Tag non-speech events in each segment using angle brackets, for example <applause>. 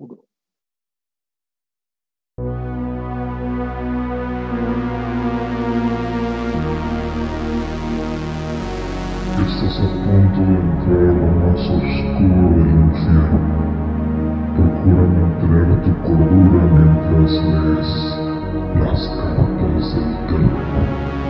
Uno. Estás a punto de entrar a lo más oscuro del infierno. Procura mantener tu cordura mientras lees las cartas del terror.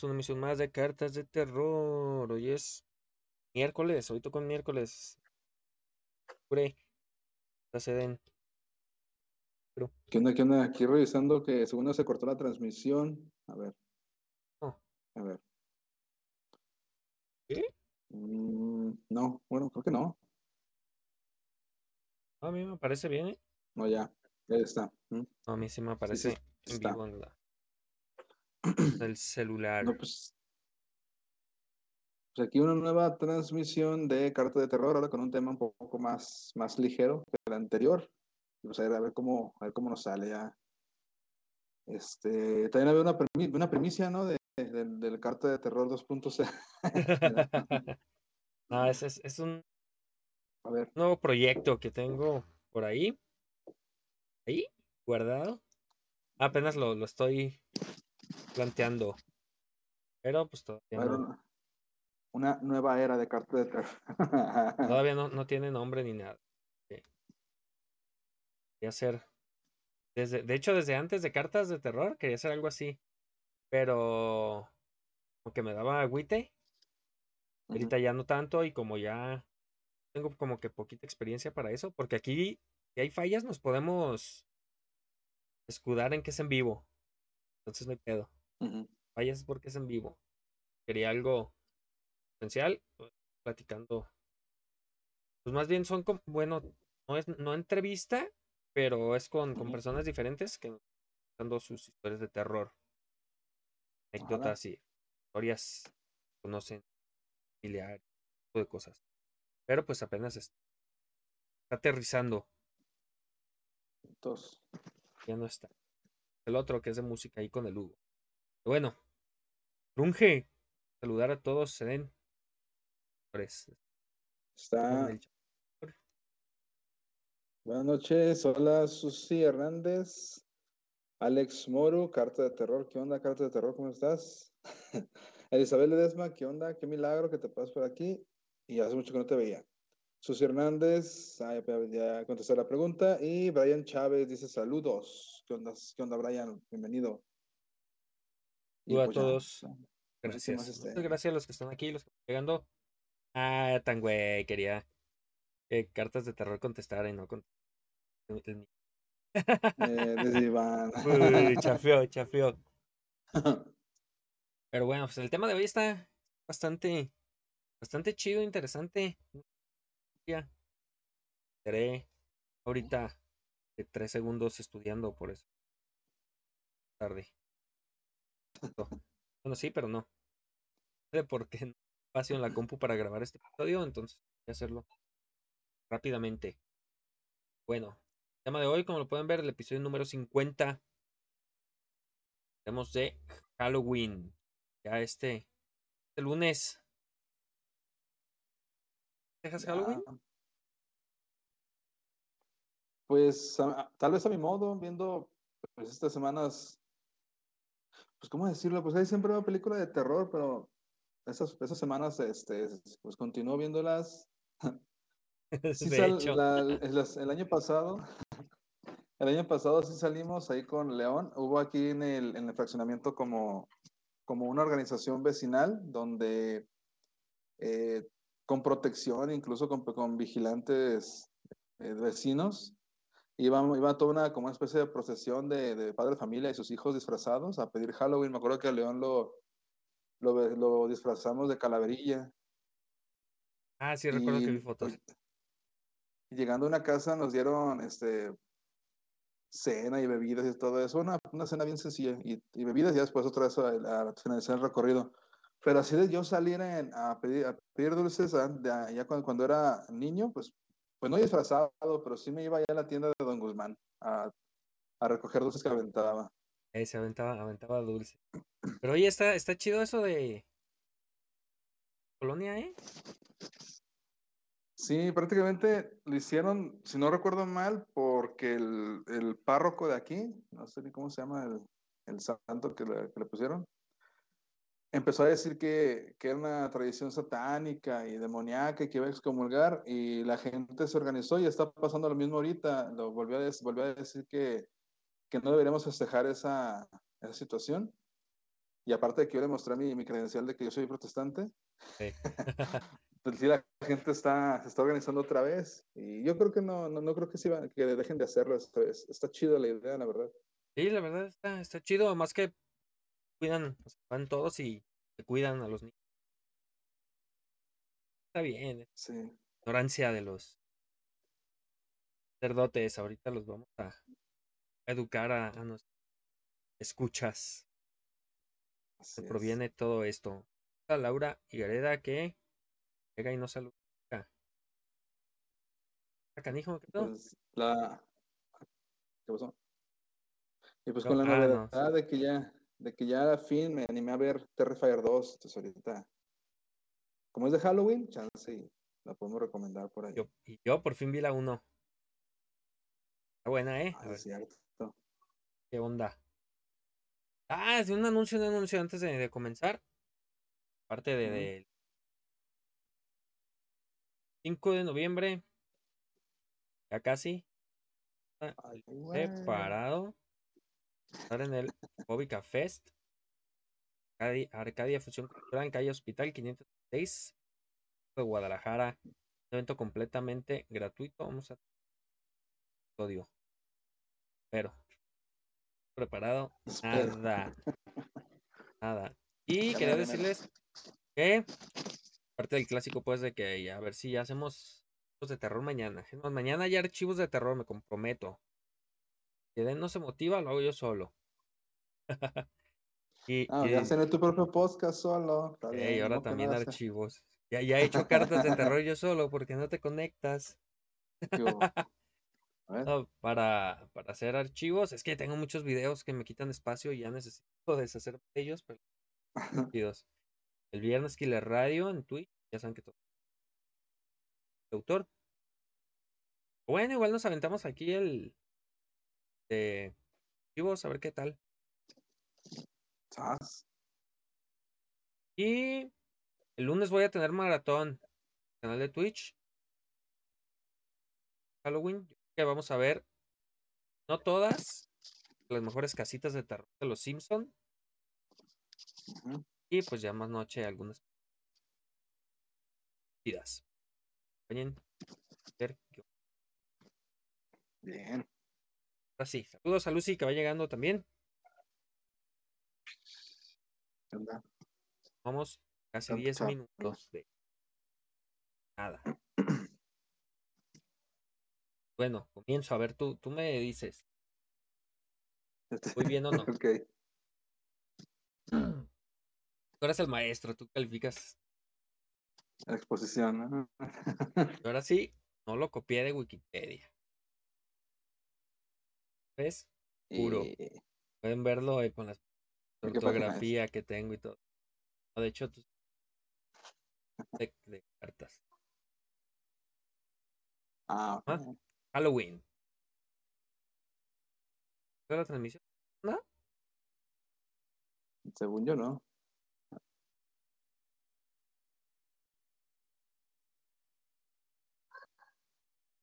Bienvenidos a una emisión más de Cartas de Terror. Hoy es miércoles, hoy un miércoles. Pure, se den. ¿Qué onda? ¿Qué onda? Aquí revisando que según no se cortó la transmisión. A ver. Oh. A ver. ¿Sí? Mm, no, bueno, creo que no. A mí me parece bien, ¿eh? No, ya. Ya está. Mm. No, a mí sí me Sí, aparece sí, en vivo en la- <clears throat> en el celular. No, pues. Pues aquí una nueva transmisión de Carta de Terror, ahora con un tema un poco más, más ligero que el anterior. Y Pues a ver, a ver cómo, a ver cómo nos sale ya. Este, también había una, primi- una primicia, ¿no? De, del, del Carta de Terror 2.0. <laughs> No, ese es, es un a ver, nuevo proyecto que tengo por ahí. Ahí, guardado. Apenas lo, lo estoy planteando. Pero pues todavía no, una, nueva era de Terror. <laughs> todavía no, no tiene nombre ni nada. Quería hacer. Desde, de hecho, desde antes de cartas de terror, quería hacer algo así. Pero como que me daba agüite. Ahorita ya no tanto. Y como ya tengo como que poquita experiencia para eso. Porque aquí, si hay fallas, nos podemos escudar en que es en vivo. Entonces hay pedo. Ujú. Fallas es porque es en vivo. Quería algo esencial. pues, Platicando. Pues más bien son como, bueno, no es no entrevista, pero es con, con personas diferentes que dando sus historias de terror. Anécdotas y historias que conocen, familiares, tipo de cosas. Pero pues apenas es- está aterrizando, Entonces, ya no está. El otro que es de música ahí con el Hugo. Bueno, Runge, saludar a todos, se den. Señores, está. Buenas noches, hola Susi Hernández, Alex Moro, Carta de Terror, ¿qué onda, Carta de Terror? ¿Cómo estás? <laughs> Elizabeth Ledesma, ¿qué onda? Qué milagro que te pasas por aquí y hace mucho que no te veía. Susi Hernández, ah, ya, ya contesté la pregunta y Brian Chávez dice saludos. ¿Qué onda, qué onda Brian? Bienvenido. Y a pues todos. ya, Gracias. este, Muchas gracias a los que están aquí, los que están llegando. Ah, tan güey, quería eh, cartas de terror contestar y no contestar. eh, desde <laughs> Iván. Uy, chafeó, chafeó. <laughs> Pero bueno, pues el tema de hoy está bastante, bastante chido, interesante. Estaré ahorita de tres segundos estudiando por eso. Tarde. No. Bueno, sí, pero no. sé Porque no hay espacio en la compu para grabar este episodio, entonces voy a hacerlo rápidamente. Bueno, el tema de hoy, como lo pueden ver, el episodio número 50. Tenemos de Halloween. Ya este, este lunes. ¿Dejas Halloween? Ya. Pues a- tal vez a mi modo, viendo pues, estas semanas, pues cómo decirlo, pues hay siempre una película de terror, pero esas, esas semanas, este, pues continúo viéndolas. <laughs> Sí sal- la- las- el año pasado, <laughs> el año pasado sí salimos ahí con León. Hubo aquí en el, en el fraccionamiento como, como una organización vecinal donde eh, con protección, incluso con, con vigilantes eh, vecinos, iba, iba toda una, como una especie de procesión de, de padre de familia y sus hijos disfrazados a pedir Halloween. Me acuerdo que a León lo, lo, lo disfrazamos de calaverilla. ah, sí recuerdo que vi Y fotos. pues, llegando a una casa nos dieron este cena y bebidas y todo eso. Una, una cena bien sencilla y, y bebidas y después otra vez a, a finalizar el recorrido. Pero así de yo salir en- a, pedir, a pedir dulces ah, ya cuando, cuando era niño, pues, pues no disfrazado, pero sí me iba allá a la tienda de Don Guzmán a, a recoger dulces que aventaba. Eh, se aventaba, aventaba dulce. Pero oye, está, está chido eso de Colonia, ¿eh? Sí, prácticamente lo hicieron, si no recuerdo mal, porque el, el párroco de aquí, no sé ni cómo se llama el, el santo que le, que le pusieron, empezó a decir que, que era una tradición satánica y demoníaca y que iba a excomulgar y la gente se organizó y está pasando lo mismo ahorita, lo volvió a, des- volvió a decir que, que no deberíamos festejar esa, esa situación. Y aparte de que yo le mostré mi, mi credencial de que yo soy protestante, Sí. <laughs> pues sí, la gente está, se está organizando otra vez. Y yo creo que no, no, no creo que, se iba- que dejen de hacerlo esta vez. Está chido la idea, la verdad. Sí, la verdad está, está chido, más que cuidan, o sea, van todos y se cuidan a los niños. Está bien, Sí. ignorancia de los sacerdotes, ahorita los vamos a educar a, a nuestros escuchas. Se es. proviene todo esto. Está Laura Higuereda que llega y no saluda. Ah, Canijo, ¿qué? Pues la... ¿Qué pasó? Y pues No, con la ah, no, novedad sí. de que ya, de que ya al fin me animé a ver Terrifier 2, entonces ahorita, como es de Halloween, chance y la podemos recomendar por ahí. Yo, y yo por fin vi la 1. Está buena, ¿eh? Ah, sí, es cierto. qué onda. Ah, es un anuncio, un anuncio antes de, de comenzar. Parte de, del 5 de noviembre. Ya casi. Ay, preparado. Estar en el Bobica Fest. Arcadia, Arcadia Fusión Cultural en calle Hospital 506 de Guadalajara. Un evento completamente gratuito. Vamos a episodio. Pero preparado Espero. nada. Nada. Y Ya quería decirles que parte del clásico pues de que ya, a ver si ya hacemos de terror mañana. Mañana hay archivos de terror, me comprometo. Si Den no se motiva, lo hago yo solo. <laughs> y, Ah, y- ya tu propio podcast solo. Ni ahora también archivos. Ya, ya he hecho cartas de terror yo solo, porque no te conectas. <laughs> No, para, para hacer archivos, es que tengo muchos videos que me quitan espacio y ya necesito deshacer de ellos, pero. <laughs> El viernes Killer Radio en Twitch, ya saben que todo. de autor. Bueno, igual nos aventamos aquí el de archivos, a ver qué tal. Y el lunes voy a tener maratón canal de Twitch. Halloween, que vamos a ver no todas las mejores casitas de terror de los Simpson y pues ya más noche algunas partidas. Bien. Ahora sí, saludos a Lucy que va llegando también. Vamos casi Tanto 10 chavo. minutos de nada. <clears throat> Bueno, comienzo a ver, tú, tú me dices, ¿voy bien o no? <laughs> Ok. Tú eres el maestro, tú calificas. La exposición. ¿no? Ahora sí, no lo copié de Wikipedia. ¿Ves? Puro. Pueden verlo eh, con la ortografía que tengo y todo. No, de hecho, tú- de, de cartas. Ah, Ah. Halloween. ¿Fue la transmisión? ¿No? Según yo, no.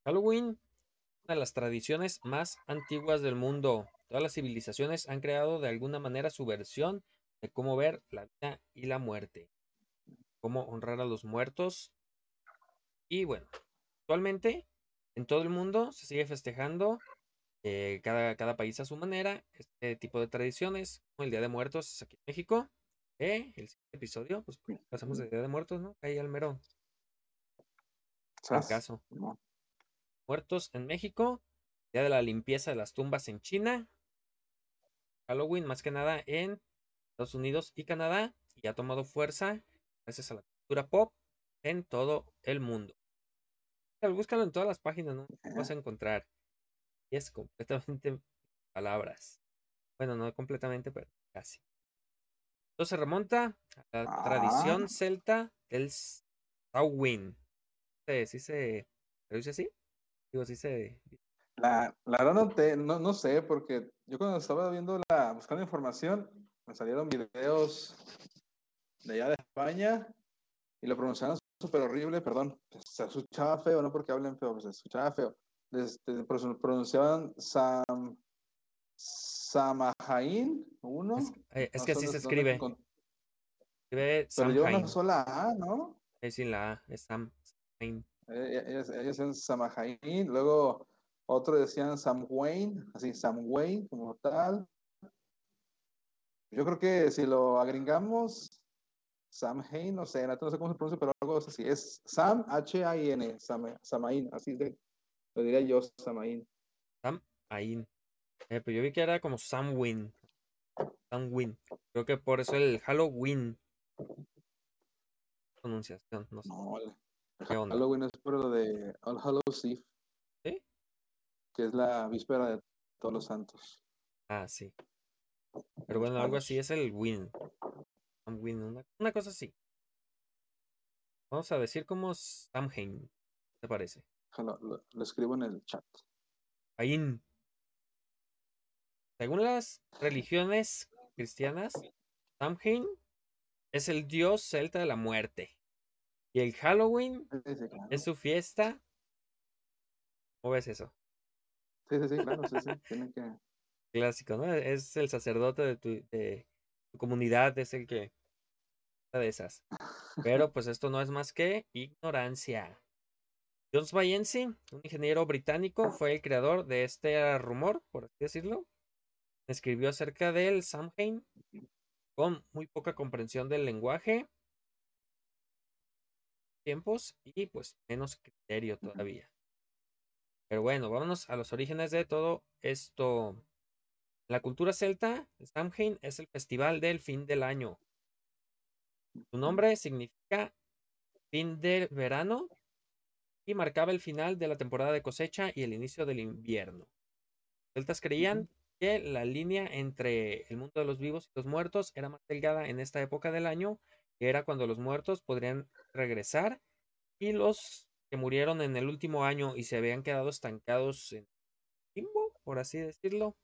Halloween, una de las tradiciones más antiguas del mundo. Todas las civilizaciones han creado de alguna manera su versión de cómo ver la vida y la muerte, cómo honrar a los muertos. Y bueno, actualmente en todo el mundo se sigue festejando, eh, cada, cada país a su manera, este tipo de tradiciones, como el Día de Muertos aquí en México. Eh, el siguiente episodio, pues pasamos de Día de Muertos, ¿no? Ahí al mero caso. No. Muertos en México. Día de la limpieza de las tumbas en China. Halloween, más que nada en Estados Unidos y Canadá. Y ha tomado fuerza gracias a la cultura pop en todo el mundo. Búscalo en todas las páginas, ¿no? Lo vas a encontrar. Y es completamente <laughs> palabras. Bueno, no completamente, pero casi. Entonces se remonta a la tradición Ah. celta del Samhain. Sí, sí se traduce así. Digo, sí se. La, la verdad no, te- no, no sé, porque yo cuando estaba viendo la, buscando información, me salieron videos de allá de España y lo pronunciaron súper horrible, perdón, se escuchaba feo, no porque hablen feo, se escuchaba feo. Este, pro- pronunciaban Sam, Samajain, uno. Es, eh, es no que sé así se escribe. encont- Escribe Pero lleva una sola A, ¿no? Es sin la A, es Sam. Samhain. Eh, Ellos, decían Samajain, luego otro decían Samhain, así Samhain como tal. Yo creo que si lo agringamos, Samhain, no sé, no sé cómo se pronuncia, pero algo así. Es Sam, H-A-I-N, Sam- Samain, así de, lo diría yo, Samain. Samhain. Eh, pero yo vi que era como Samhain. Samhain. Creo que por eso el Halloween. Pronunciación, no sé. No, ¿Qué onda? Halloween es por lo de All Hallows Eve, ¿Sí? que es la víspera de todos los santos. Ah, sí. Pero bueno, algo así es el win. Un win, una, una cosa así. Vamos a decir como Samhain. ¿Qué te parece? Lo, lo- lo escribo en el chat. Ain. Según las religiones cristianas, Samhain es el dios celta de la muerte. Y el Halloween Sí, sí, claro. es su fiesta. ¿Cómo ves eso? Sí, sí, sí, claro, sí, sí. Tienen que. Clásico, ¿no? Es el sacerdote de tu, de tu comunidad, es el que... de esas. Pero pues esto no es más que ignorancia. Jones Vayensi, un ingeniero británico, fue el creador de este rumor, por así decirlo. Escribió acerca del Samhain con muy poca comprensión del lenguaje, tiempos y pues menos criterio todavía. Pero bueno, vámonos a los orígenes de todo esto. La cultura celta, el Samhain es el festival del fin del año. Su nombre significa fin del verano y marcaba el final de la temporada de cosecha y el inicio del invierno. Los celtas creían que la línea entre el mundo de los vivos y los muertos era más delgada en esta época del año, era cuando los muertos podrían regresar y los que murieron en el último año y se habían quedado estancados en limbo, por así decirlo.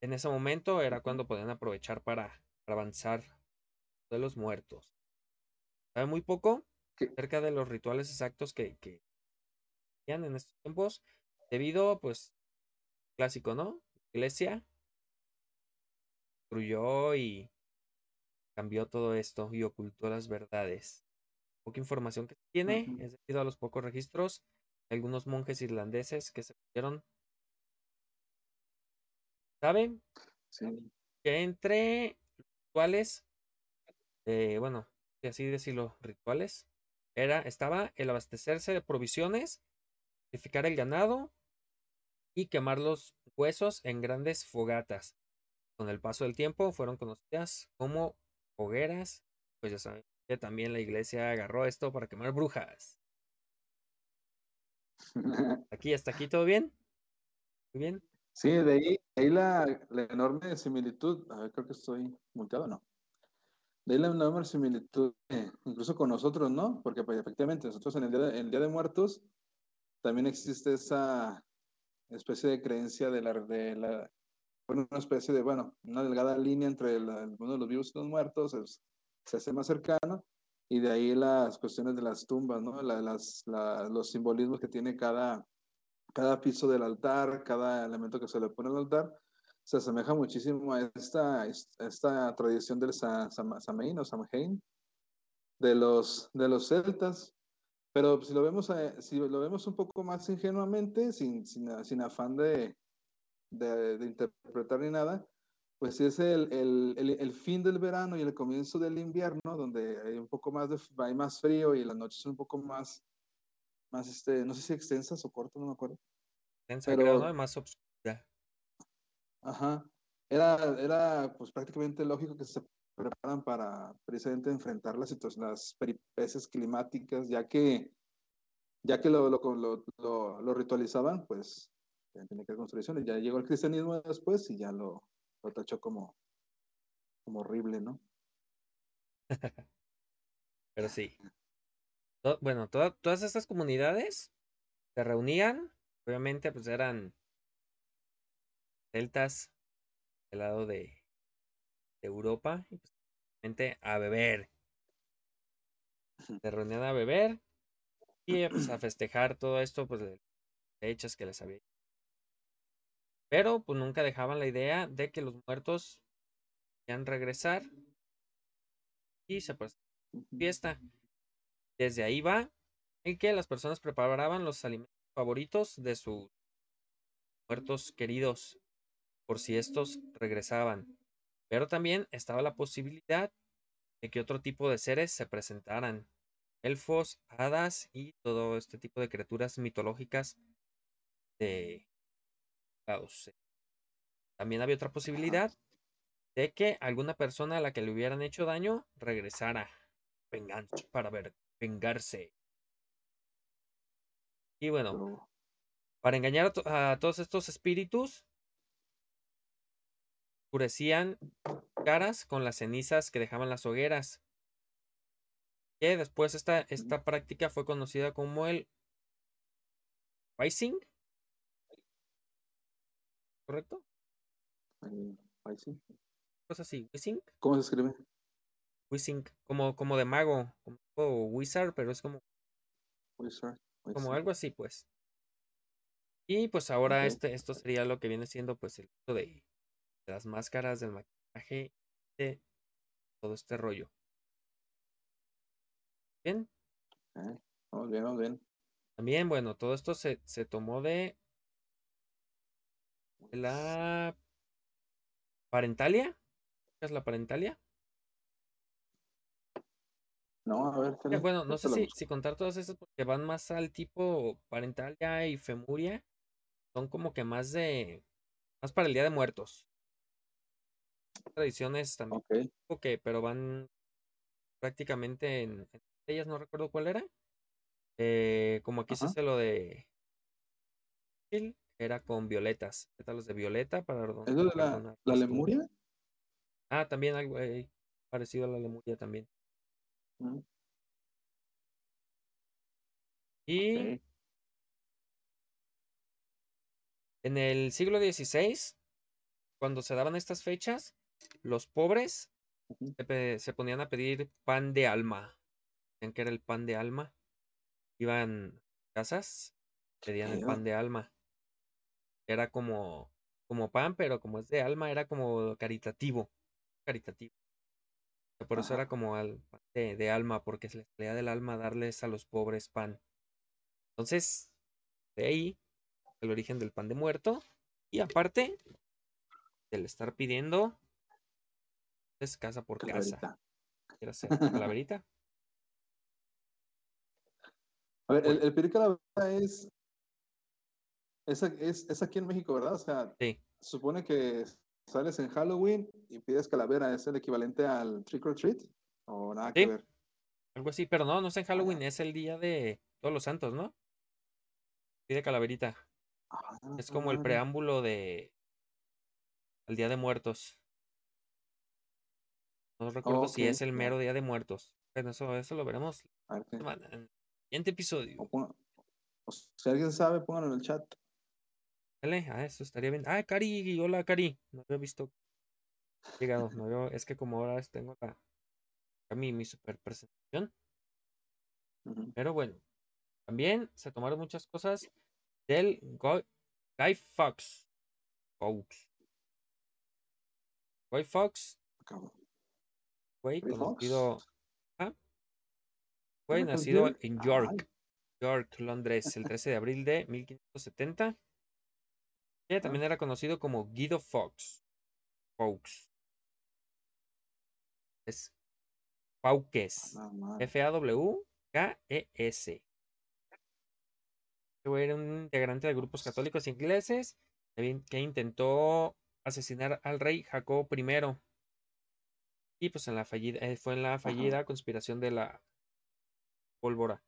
En ese momento era cuando podían aprovechar para, para avanzar de los muertos. Sabe muy poco acerca de los rituales exactos que, que hacían en estos tiempos, debido, pues, clásico, ¿no? Iglesia destruyó y cambió todo esto y ocultó las verdades. Poca información que se tiene es debido a los pocos registros de algunos monjes irlandeses que se pusieron. ¿Saben? Sí. que entre rituales, eh, bueno, y así decirlo, rituales, era, estaba el abastecerse de provisiones, sacrificar el ganado y quemar los huesos en grandes fogatas. Con el paso del tiempo fueron conocidas como hogueras, pues ya saben que también la iglesia agarró esto para quemar brujas. Aquí, hasta aquí, ¿todo bien? ¿Muy bien? Sí, de ahí, la, enorme similitud. A ver, creo que estoy multado, ¿no? De ahí la enorme similitud, eh, incluso con nosotros, ¿no? Porque pues, efectivamente, nosotros en el día, de, en el día de Muertos también existe esa especie de creencia de la, de la una especie de, bueno, una delgada línea entre la- el mundo de los vivos y los muertos, es- se hace más cercano, y de ahí las cuestiones de las tumbas, ¿no? La- las, la- los simbolismos que tiene cada, cada piso del altar, cada elemento que se le pone al altar, se asemeja muchísimo a esta, esta tradición del Sa- Sam- Samhain o Samhain de los, de los celtas. Pero si lo vemos, eh, si lo vemos un poco más ingenuamente, sin, sin, sin afán de, de, de interpretar ni nada, pues es el, el, el, el, fin del verano y el comienzo del invierno, donde hay un poco más de, hay más frío y las noches son un poco más, más este, no sé si extensas o cortas, no me acuerdo. creo, ¿no? Pero- más obscura. Ajá. Era, era pues prácticamente lógico que se preparan para precisamente enfrentar las las peripecias climáticas, ya que, ya que lo, lo, lo- lo ritualizaban, pues tenía que haber construcciones. Ya llegó el cristianismo después y ya lo, lo tachó como, como horrible, ¿no? <laughs> Pero sí. Bueno, toda- todas estas comunidades se reunían. Obviamente, pues eran celtas del lado de, de Europa. Y pues, obviamente, a beber. Se reunían a beber y pues, a festejar todo esto, pues de fechas que les había. Pero pues nunca dejaban la idea de que los muertos iban regresar y se pues fiesta. Desde ahí va en que las personas preparaban los alimentos favoritos de sus muertos queridos por si estos regresaban. Pero también estaba la posibilidad de que otro tipo de seres se presentaran. Elfos, hadas y todo este tipo de criaturas mitológicas de También había otra posibilidad de que alguna persona a la que le hubieran hecho daño regresara venganza para ver, vengarse. Y bueno, para engañar a, to- a todos estos espíritus, oscurecían caras con las cenizas que dejaban las hogueras. Que después esta, esta práctica fue conocida como el Rising. ¿Correcto? ahí sí. Así. ¿Cómo se escribe? Wishing, como, como de mago, como wizard, pero es como Wizard, como algo así, pues. Y pues ahora este, esto sería lo que viene siendo pues el uso de, de las máscaras, del maquillaje, de todo este rollo. Bien, Eh, Vamos bien, vamos bien. también, bueno, todo esto se, se tomó de la parentalia. ¿Qué es la parentalia? No, a ver, Eh, Feli, bueno, no sé si, contar todas estas porque van más al tipo parentalia y femuria. Son como que más de, más para el Día de Muertos. Tradiciones también. Ok, Ok, pero van prácticamente en, en ellas, no recuerdo cuál era. Eh, como aquí se hace lo de era con violetas. Pétalos de violeta para ¿es de la, la Lemuria? Ah, también algo parecido a la lemuria también. Mm, Y en el siglo XVI, cuando se daban estas fechas, los pobres se, ponían a pedir pan de alma. Decían que era el pan de alma. Iban a casas, pedían el pan de alma. Era como, como pan, pero como es de alma, era como caritativo. Caritativo. Por eso Ajá. era como al de, de alma, porque se les salía del alma darles a los pobres pan. Entonces, de ahí el origen del pan de muerto. Y aparte, del estar pidiendo, es casa por casa. Quiero hacer <laughs> calaverita. A ver, el, el pedir calavera es, es, es, es aquí en México, ¿verdad? O sea, Sí, supone que sales en Halloween y pides calavera, ¿es el equivalente al trick or treat? ¿O nada que ver? algo así, pero no, no es en Halloween, es el día de todos los santos, ¿no? Pide calaverita. Ah, Es como el preámbulo de al Día de Muertos. No recuerdo si es el mero Día de Muertos. Bueno, eso, eso lo veremos en el siguiente episodio. o ponga- o si alguien sabe, pónganlo en el chat. Dale, ah, eso estaría bien. Ah, Cari, hola Cari. No había visto. Llegado, no había- es que como ahora tengo la, a mi, mi super presentación. Pero bueno, también se tomaron muchas cosas del Guy, Guy Fawkes. Fawkes. Guy Cabrón. güey, conocido, ah, nacido en York, York, Londres, el 13 de abril de 1570. También era conocido como Guido Fawkes. Fawkes. Es nada más. F-A-W-K-E-S. Era un integrante de grupos católicos ingleses que intentó asesinar al rey Jacobo I. Y pues en la fallida, eh, fue en la fallida conspiración de la pólvora.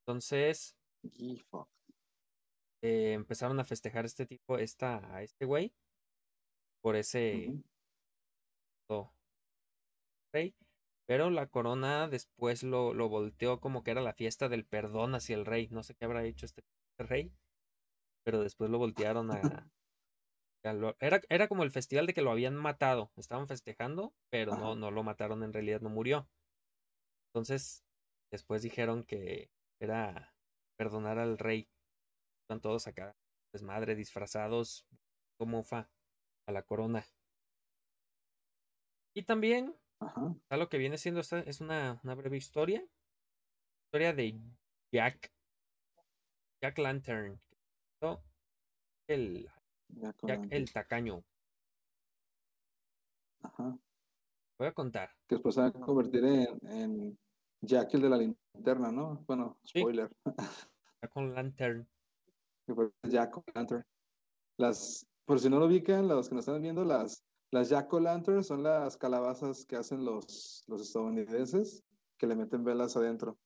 Entonces. Eh, empezaron a festejar este tipo, esta, a este güey, por ese oh, rey. Pero la corona después lo, lo volteó como que era la fiesta del perdón hacia el rey. No sé qué habrá hecho este rey, pero después lo voltearon a... <laughs> era, era como el festival de que lo habían matado. Estaban festejando, pero no lo mataron, en realidad no murió. Entonces, después dijeron que era perdonar al rey. Están todos acá, desmadre, disfrazados, como fa, a la corona. Y también Ajá. a lo que viene siendo esta es una, una breve historia. Historia de Jack. Jack Lantern. ¿no? El Jack el tacaño. Ajá. Voy a contar. Que después se va a convertir en, en Jack el de la linterna, ¿no? Bueno, Sí. spoiler. Jack con Lantern. Que fue Jack O'Lantern. Las, por si no lo ubican, los que nos están viendo, las, las Jack O'Lantern son las calabazas que hacen los, los estadounidenses que le meten velas adentro.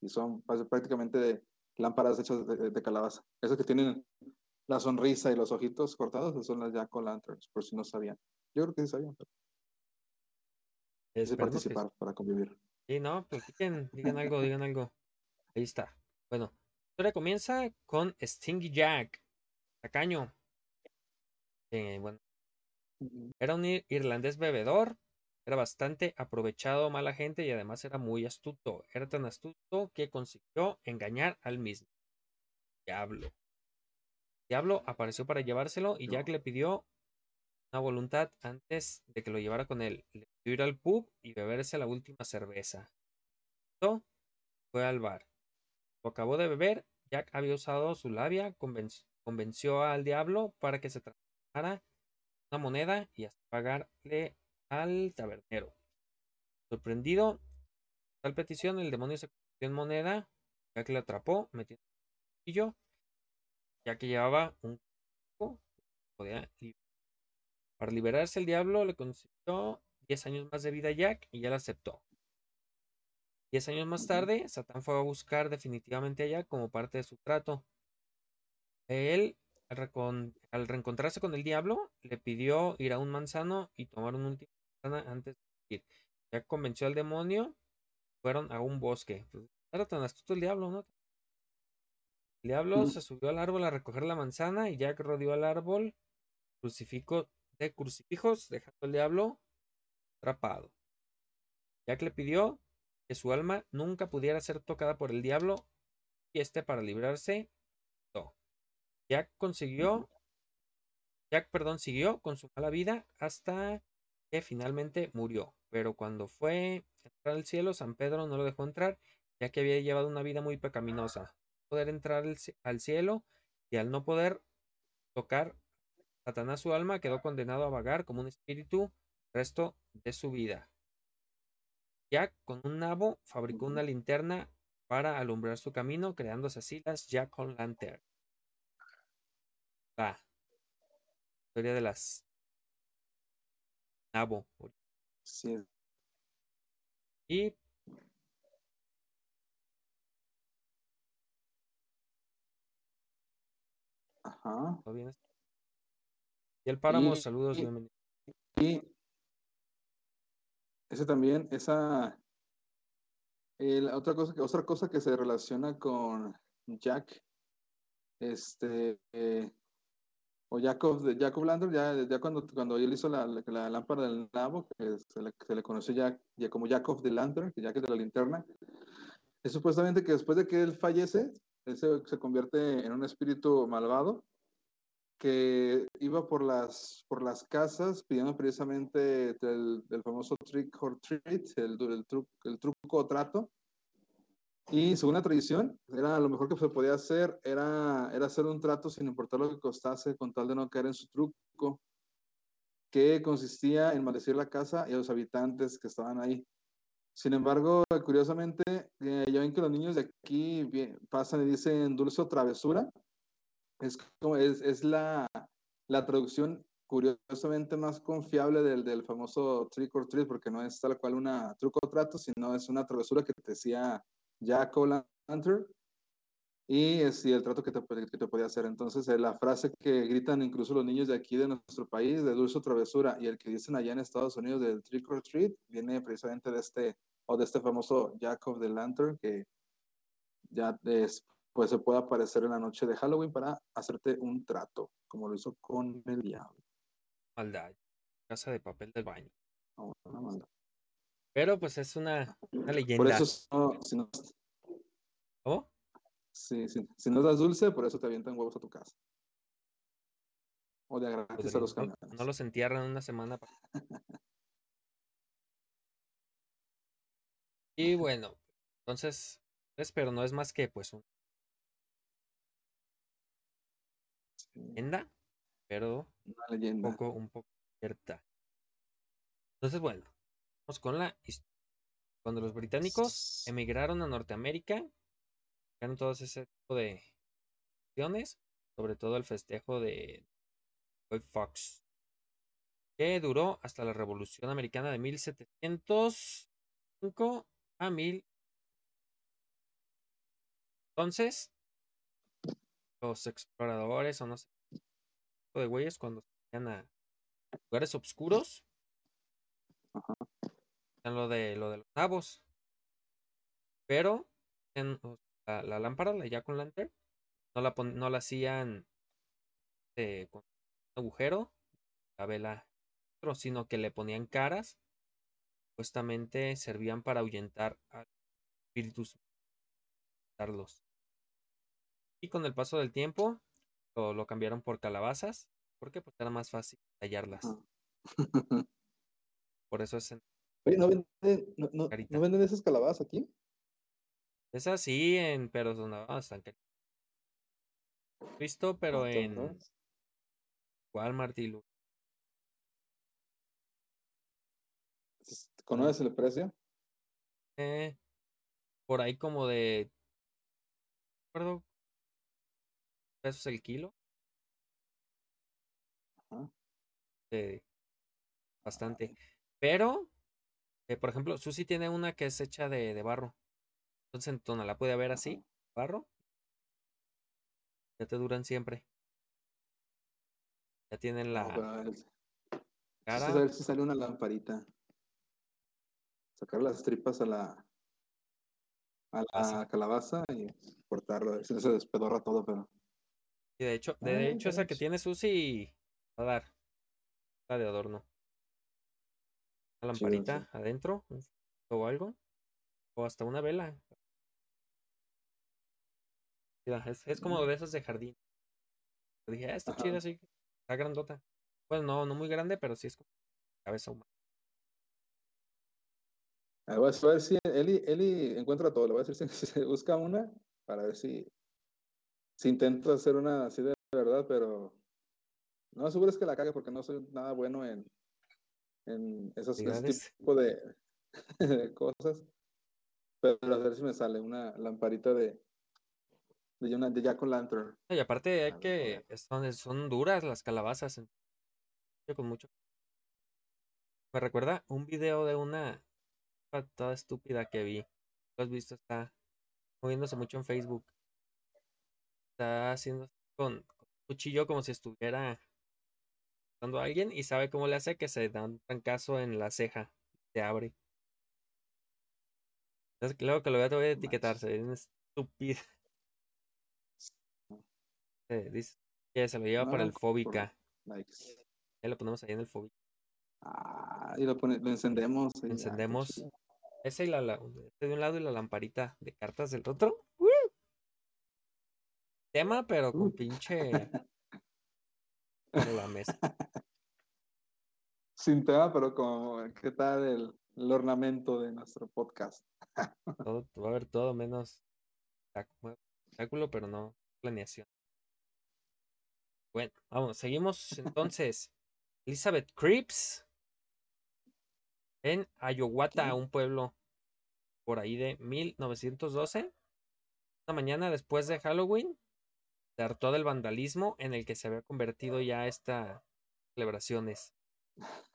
Y son pues, prácticamente lámparas hechas de, de- calabaza. Esas que tienen la sonrisa y los ojitos cortados, son las Jack O'Lanterns, por si no sabían. Yo creo que sí sabían, quise Esperemos que participar para convivir. Sí, no, platiquen, digan algo, digan algo. Ahí está. Bueno, historia comienza con Stingy Jack, tacaño. Eh, bueno, era un ir- irlandés bebedor, era bastante aprovechado, mala gente y además era muy astuto. Era tan astuto que consiguió engañar al mismo diablo. Diablo apareció para llevárselo y Jack le pidió una voluntad antes de que lo llevara con él. Le pidió ir al pub y beberse la última cerveza. Fue al bar. Lo acabó de beber. Jack había usado su labia, convenc- convenció al diablo para que se transformara una moneda y hasta pagarle al tabernero. Sorprendido, tal petición, el demonio se convirtió en moneda. Jack le atrapó, metió en el bolsillo, ya que llevaba un cuerpo, podía Para liberarse, el diablo le concedió 10 años más de vida a Jack y ya la aceptó. 10 años más tarde, Satán fue a buscar definitivamente a Jack como parte de su trato. Él, al, reencontrarse con el diablo, le pidió ir a un manzano y tomar una última manzana antes de ir. Jack convenció al demonio, fueron a un bosque. Pues, era tan astuto el diablo, ¿no? El diablo Mm. se subió al árbol a recoger la manzana y Jack rodeó al árbol crucifijo de crucifijos, dejando al diablo atrapado. Jack le pidió que su alma nunca pudiera ser tocada por el diablo y este para librarse no. Jack consiguió Jack, perdón, siguió con su mala vida hasta que finalmente murió. Pero cuando fue a entrar al cielo, San Pedro no lo dejó entrar, ya que había llevado una vida muy pecaminosa. Poder entrar al cielo y al no poder tocar Satanás su alma, quedó condenado a vagar como un espíritu el resto de su vida. Jack, con un nabo, fabricó una linterna para alumbrar su camino, creándose así las Jack on Lantern. La historia de las nabo. Sí, Y ajá. ¿todo bien? Y el páramo, Y- saludos, y- bienvenido. Y ese también, esa, otra cosa que, otra cosa que se relaciona con Jack, este, eh, o Jacob, de Jacob Lander, ya, ya cuando, cuando él hizo la, la- lámpara del nabo, que se le, se le conoció ya, ya como Jacob de Lantern, que Jack de la linterna, es supuestamente que después de que él fallece, él se convierte en un espíritu malvado que iba por las, por las casas pidiendo precisamente el, el famoso trick or treat, el, el, tru- el truco o trato. Y según la tradición, era lo mejor que se podía hacer era, era hacer un trato sin importar lo que costase, con tal de no caer en su truco, que consistía en maldecir la casa y a los habitantes que estaban ahí. Sin embargo, curiosamente, eh, ya ven que los niños de aquí bien- pasan y dicen dulce o travesura. Es, es, es la, la traducción curiosamente más confiable del, del famoso trick or treat, porque no es tal cual una truco o trato, sino es una travesura que te decía Jack O'Lantern y es y el trato que te, que te podía hacer. Entonces, eh, la frase que gritan incluso los niños de aquí de nuestro país, de dulce travesura, y el que dicen allá en Estados Unidos del trick or treat, viene precisamente de este, o de este famoso Jack of the Lantern, que ya es, pues se puede aparecer en la noche de Halloween para hacerte un trato, como lo hizo con el diablo. Maldad. Casa de papel del baño. No, no, no. Pero pues es una, una Por leyenda. eso, si no, si no, ¿Cómo? si, si- si no das dulce, por eso te avientan huevos a tu casa. O de gratis a los camiones. no los entierran una semana. <laughs> Y bueno, entonces, pues, pero no es más que pues una leyenda, pero una un leyenda. poco, un poco cierta. Entonces, bueno, vamos con la historia. Cuando los británicos emigraron a Norteamérica, llegaron todos ese tipo de acciones, sobre todo el festejo de Guy Fox, que duró hasta la Revolución Americana de 1705 a 1000. Entonces, los exploradores o no sé, tipo de güeyes cuando se a lugares oscuros, Ajá. en lo de lo de los nabos, pero en o sea, la, la lámpara, la Jack Lantern, no la pon- no la hacían eh, con un agujero, la vela, sino que le ponían caras, supuestamente servían para ahuyentar a espíritus, matarlos. Y con el paso del tiempo lo, lo cambiaron por calabazas, porque pues era más fácil tallarlas. Ajá. Por eso es en- Oye, ¿no venden, no, no- Carita. ¿no venden esas calabazas aquí? es así en pero no, están cari- Visto, pero ¿Cuánto, en no? Walmart y Lu- ¿Conoces el precio? eh, por ahí como de no recuerdo pesos el kilo. Ajá. eh, bastante. Pero, eh, por ejemplo, Susi tiene una que es hecha de, de barro. Entonces en Tona la puede ver así, barro. Ya te duran siempre. Ya tienen la cara. a ver si sale una lamparita. Sacar las tripas a la, a la Calabaza. y cortarlo. a ver si se despedorra todo, pero. Y de hecho, Ah, de hecho esa que tiene Susi va a dar la de adorno. Una lamparita adentro, o algo, o hasta una vela. Mira, es, es como de esas de jardín. Dije, ah, está chida, sí, está grandota. Bueno, no, no muy grande, pero sí es como cabeza humana. A ver, a ver si Eli, Eli encuentra todo. Le voy a decir <laughs> si se busca una para ver si, si intento hacer una así de verdad, pero no seguro es que la cague porque no soy nada bueno en, en esos, ese tipo de, <laughs> de cosas. Pero a ver si me sale una lamparita de, de, una, de Jack Lantern. Y aparte hay A ver, que, son, son duras las calabazas. Con mucho. Me recuerda un video de una toda estúpida que vi. Lo has visto, está moviéndose mucho en Facebook. Está haciendo con, con un cuchillo como si estuviera dando a alguien y sabe cómo le hace que se da un trancazo en la ceja. Se abre. Entonces, luego que lo vea te voy a etiquetar. Se ve bien estúpida. Eh, dice que se lo lleva para el fóbica. Likes. Ahí lo ponemos ahí en el fóbica. Ah, y lo, pone, lo encendemos. ah, Encendemos chido. ese y la, la este de un lado y la lamparita de cartas del otro. ¡Uh! Tema, pero con pinche <laughs> la mesa. Sin tema, pero como, ¿qué tal el, el ornamento de nuestro podcast? <laughs> Todo, va a haber todo menos espectáculo, pero no planeación. Bueno, vamos, seguimos entonces. <laughs> Elizabeth Cripps en Ayowata, un pueblo por ahí de 1912. Una mañana después de Halloween, hartó del vandalismo en el que se había convertido ya esta celebraciones.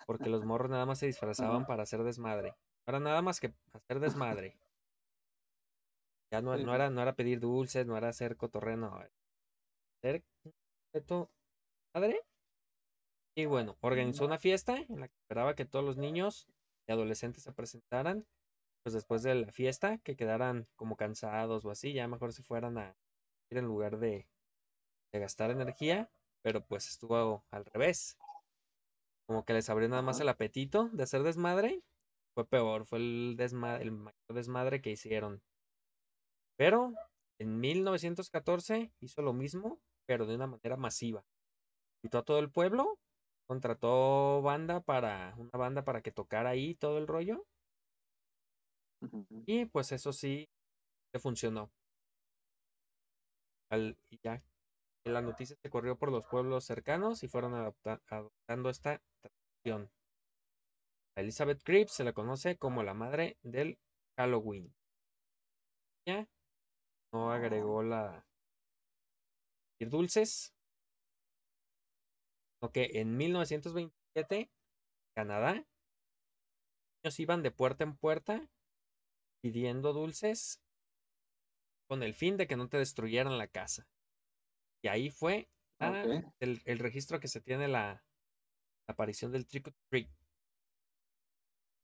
Porque los morros nada más se disfrazaban para hacer desmadre. Ahora nada más que hacer desmadre. Ya no, no, era, no era pedir dulces, no era hacer cotorreo, no. Hacer madre. Y bueno, organizó una fiesta en la que esperaba que todos los niños y adolescentes se presentaran. Pues después de la fiesta, que quedaran como cansados o así, ya mejor se fueran a ir en lugar de, de gastar energía. Pero pues estuvo al revés. Como que les abrió nada más el apetito de hacer desmadre. Fue peor, fue el, desmadre, el mayor desmadre que hicieron. Pero en 1914 hizo lo mismo, pero de una manera masiva. Quitó a todo el pueblo, contrató banda para, una banda para que tocara ahí todo el rollo. Y pues eso sí, le funcionó. Al, y ya la noticia se corrió por los pueblos cercanos y fueron adoptando esta tradición. A Elizabeth Cripps se la conoce como la madre del Halloween. Ya no agregó la dulces, sino que en 1927 Canadá ellos iban de puerta en puerta pidiendo dulces con el fin de que no te destruyeran la casa. Y ahí fue el, el, registro que se tiene la, la aparición del trick or treat.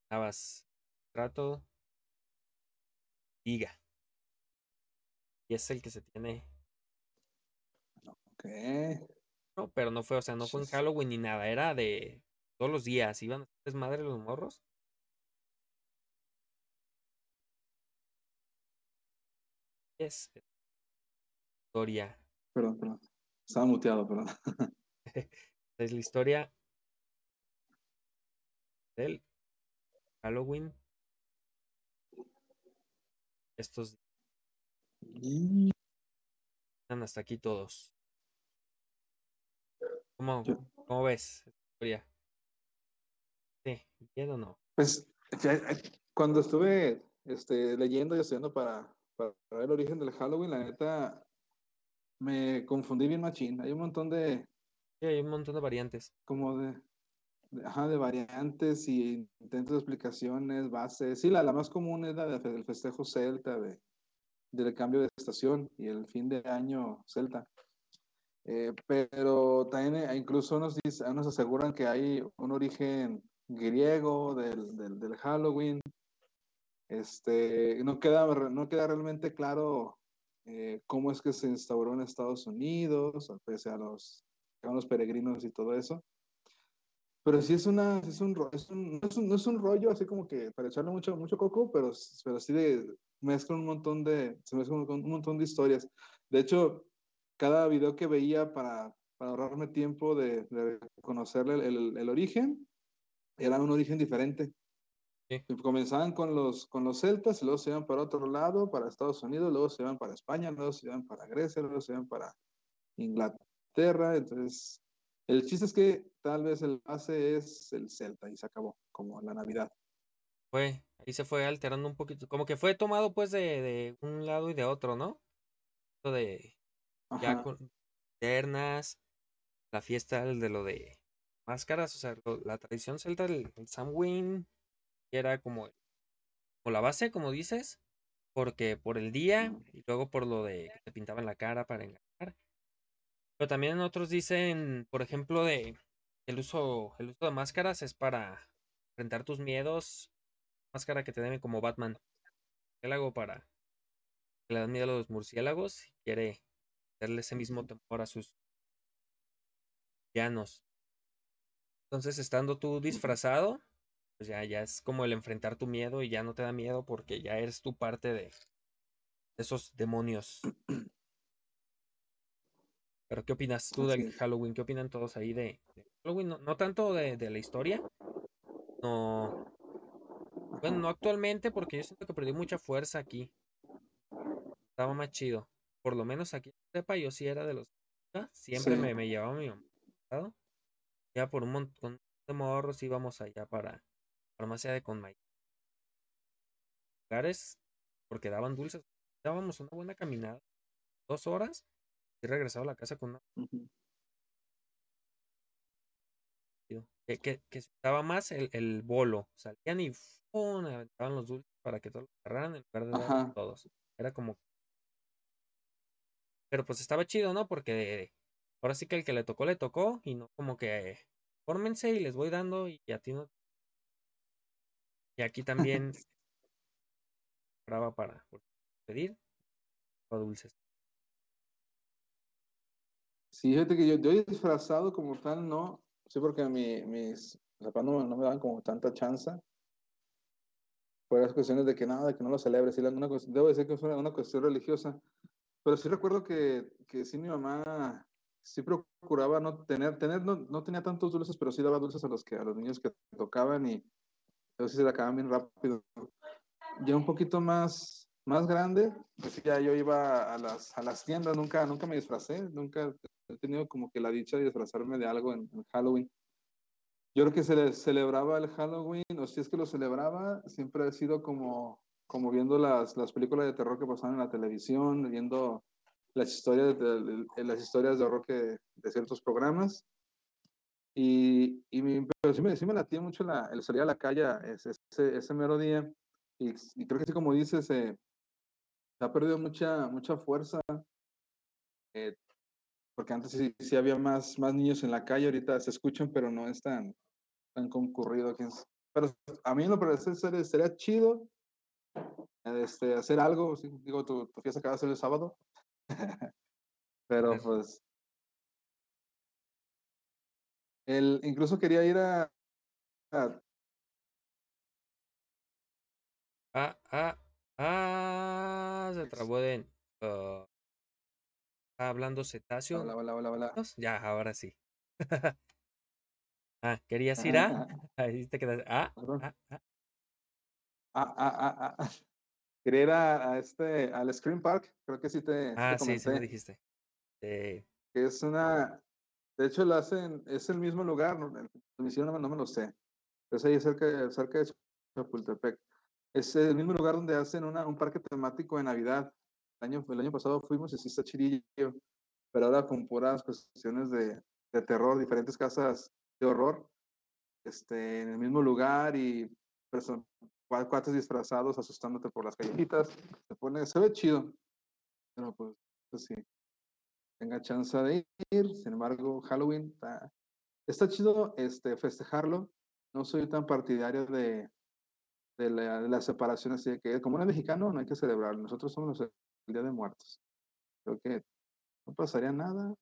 Estabas trato diga. Y es el que se tiene. Ok. No, pero no fue, o sea, no fue en Halloween ni nada, era de todos los días. Iban a desmadre los morros. Es historia Perdón, perdón. Estaba muteado, perdón. <laughs> es la historia del Halloween. Estos están hasta aquí todos. ¿Cómo, cómo ves? Historia. Sí, o no? Pues cuando estuve este, leyendo y estudiando para, para ver el origen del Halloween, la neta me confundí bien machín. Hay un montón de... Sí, hay un montón de variantes. Como de... ajá, de variantes y intentos de explicaciones, bases. Sí, la, la más común es la del festejo celta, de, del cambio de estación y el fin de año celta. Eh, pero también eh, incluso nos, nos aseguran que hay un origen griego del, del, del Halloween. Este, no, queda, no queda realmente claro eh, cómo es que se instauró en Estados Unidos, pese a los, a los peregrinos y todo eso. Pero sí es una, es un, es un, no, es un, rollo así como que para echarle mucho, mucho coco, pero, pero sí de, mezcla un montón de, se mezcla un, montón de historias. De hecho, cada video que veía para, para ahorrarme tiempo de, de conocerle el, el, origen, era un origen diferente. Comenzaban con los, con los celtas y luego se iban para otro lado, para Estados Unidos, luego se iban para España, luego se iban para Grecia, luego se iban para Inglaterra. Entonces, el chiste es que tal vez el base es el celta y se acabó, como la Navidad. Fue, ahí se fue alterando un poquito, como que fue tomado pues de, de un lado y de otro, ¿no? De ya con ternas, la fiesta de lo de máscaras, o sea, la tradición celta, el, el Samhain, era como, como la base, como dices, porque por el día y luego por lo de que te pintaban la cara para engañar. Pero también otros dicen, por ejemplo, de el uso, el uso de máscaras es para enfrentar tus miedos. Máscara que te den como Batman. Murciélago para que le dan miedo a los murciélagos y quiere darle ese mismo temor a sus villanos. Entonces, estando tú disfrazado, pues ya, ya es como el enfrentar tu miedo y ya no te da miedo porque ya eres tu parte de esos demonios. Pero ¿qué opinas tú del Halloween? ¿Qué opinan todos ahí de, Halloween? No, tanto de, de, la historia. No. Bueno, no actualmente porque yo siento que perdí mucha fuerza aquí. Estaba más chido. Por lo menos aquí sepa, yo sí era de los. Siempre me, me llevaba mi Ya por un montón de morros íbamos allá para farmacia de Conmay. lugares porque daban dulces. Dábamos una buena caminada, dos horas, y regresaba a la casa con una. Que, que, que se usaba más el, el bolo. Salían y ¡fum! aventaban los dulces para que todos los agarraran en lugar de todos. Era como. Pero pues estaba chido, ¿no? Porque ahora sí que el que le tocó, le tocó. Y no como que fórmense y les voy dando y a ti no. Y aquí también brava para pedir dulces. Sí, fíjate que yo, yo disfrazado como tal, no. Sí, porque mi, mis papás no, me daban como tanta chance. Por las cuestiones de que nada, de que no lo cuestión- debo decir que una, una cuestión religiosa. Pero sí recuerdo que, que sí mi mamá sí procuraba no tener, tener no, no tenía tantos dulces, pero sí daba dulces a los que a los niños que tocaban y ellos sí se la acababan bien rápido. Ya un poquito más, más grande, pues ya yo iba a las, a las tiendas, nunca, nunca me disfracé, nunca he tenido como que la dicha de disfrazarme de algo en, en Halloween. Yo creo que se le celebraba el Halloween, o si es que lo celebraba, siempre ha sido como, como viendo las, las películas de terror que pasaban en la televisión, viendo las historias de, de- de- las historias de horror que, de ciertos programas. Y, y mi- pero sí me, sí me latía mucho la, el salir a la calle ese, ese, ese mero día. Y, y creo que sí, como dices, eh, se ha perdido mucha, mucha fuerza. eh, porque antes sí, sí había más, más niños en la calle, ahorita se escuchan, pero no es tan, tan concurrido. Pero a mí en lo parece sería, sería chido este, hacer algo. digo, tu, tu fiesta acaba de ser el sábado. <laughs> pero pues. El, incluso quería ir a, a- Ah, ah, ah, se trabó de. ah, ¿está hablando cetáceo. Hola, hola, hola, hola. Ya, ahora sí. <laughs> ah, ¿querías ir a? <laughs> <laughs> Ahí te quedas. Ah, Perdón. ah, ah. Ah, ah, ah, ah. Quería ir a, a este, al Scream Park, creo que sí te, Ah, sí, sí me dijiste. Que es una, de hecho lo hacen, es el mismo lugar, no, la no, no me lo sé, es ahí cerca, cerca de Chapultepec. Es el mismo lugar donde hacen una, un parque temático de Navidad. El año, el año pasado fuimos y sí está chidillo, pero ahora con puras cuestiones de, de terror, diferentes casas de horror, este, en el mismo lugar y person- cua- cuates disfrazados asustándote por las callecitas. Se pone, se ve chido, pero pues, pues sí, tenga chance de ir. Sin embargo, Halloween está, está chido este, festejarlo. No soy tan partidario de, de la, de la separación, así de que como era mexicano, no hay que celebrarlo. Nosotros somos los- el Día de Muertos. Creo que no pasaría nada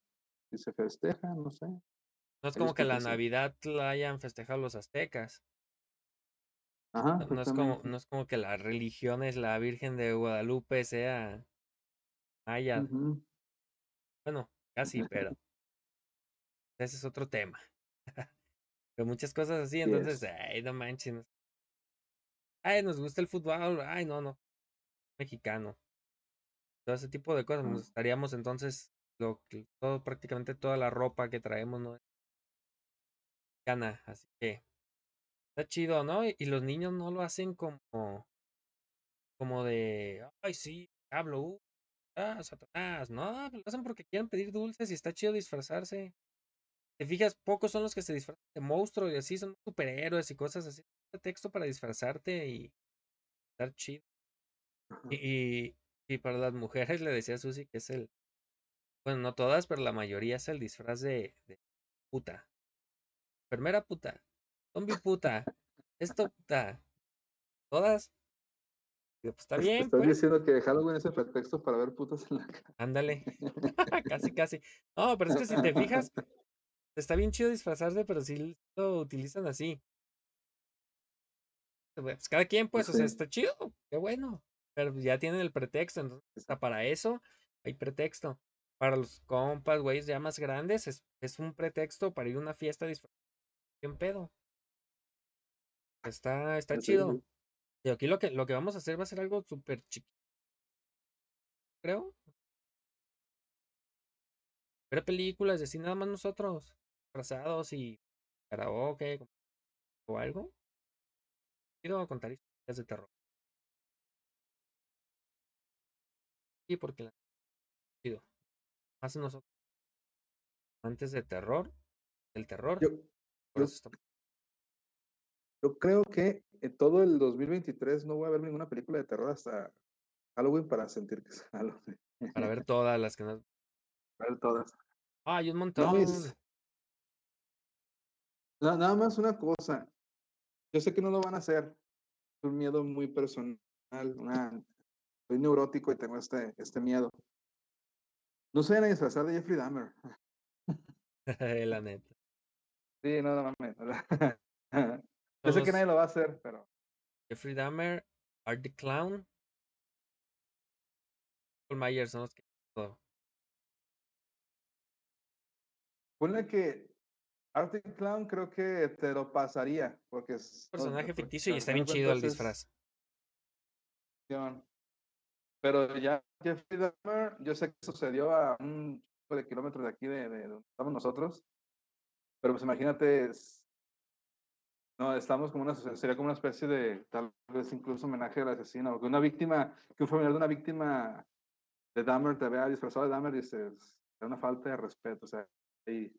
si se festeja, no sé. no es como que la. Navidad la hayan festejado los aztecas. Ajá, No, es como, no es como que la religión es la Virgen de Guadalupe sea. Ujú. Bueno, casi, <laughs> pero ese es otro tema. <laughs> Pero muchas cosas así, entonces, es. ay, no manches. Ay, nos gusta el fútbol, ay, no, no, mexicano. Todo ese tipo de cosas. Nos estaríamos entonces, lo, que- todo, prácticamente toda la ropa que traemos no es mexicana, así que está chido, ¿no? Y, y los niños no lo hacen como, como de, ay, sí, hablo, uh, ah, Satanás, no, lo hacen porque quieren pedir dulces y está chido disfrazarse. Te fijas, pocos son los que se disfrazan de monstruo y así, son superhéroes y cosas así. Texto para disfrazarte y estar chido. Y, y, y para las mujeres le decía a Susi que es el, bueno, no todas, pero la mayoría es el disfraz de, de puta. Enfermera puta, zombie puta, esto puta. Todas. Digo, pues está Es- bien, Estás pues. diciendo que Halloween es el pretexto para ver putas en la cara. Ándale. <laughs> <laughs> casi, casi. No, pero es que si te fijas, está bien chido disfrazarse, pero sí lo utilizan así. Pues cada quien, pues, o sea, está chido, qué bueno. Pero pues ya tienen el pretexto, entonces hasta para eso hay pretexto. Para los compas, güeyes ya más grandes, es, es un pretexto para ir a una fiesta disfrazado. Bien pedo. Está, está Sí, chido. Y aquí lo que, lo que vamos a hacer va a ser algo súper chiquito, creo. Ver películas y así nada más nosotros, disfrazados y karaoke o algo. Quiero contar historias de terror. Sí, porque la... Más nosotros. Antes de terror. El terror. Yo, yo- yo creo que en todo el 2023 no voy a ver ninguna película de terror hasta Halloween para sentir que es <laughs> Halloween. Para ver todas las que nos. ver todas. Ah, hay un No, montón. es- na- nada más una cosa. Yo sé que no lo van a hacer. Es un miedo muy personal. Una, soy neurótico y tengo este, este miedo. No se vayan a disfrazar de Jeffrey Dahmer. <laughs> la neta. Sí, no, no mames. <laughs> Yo sé que nadie lo va a hacer, pero Jeffrey Dahmer, Art the Clown. Michael Myers son los que. todo. ponle que Arctic Clown creo que te lo pasaría, porque es Personaje porque ficticio y está bien chido el disfraz. Pero ya Jeffrey Dahmer, yo sé que sucedió a un de kilómetros de aquí de, de donde estamos nosotros, pero pues imagínate, no, estamos como una, sería como una especie de, tal vez incluso homenaje al asesino, que una víctima, que un familiar de una víctima de Dahmer te vea disfrazado de Dahmer y dices, es una falta de respeto, o sea, hay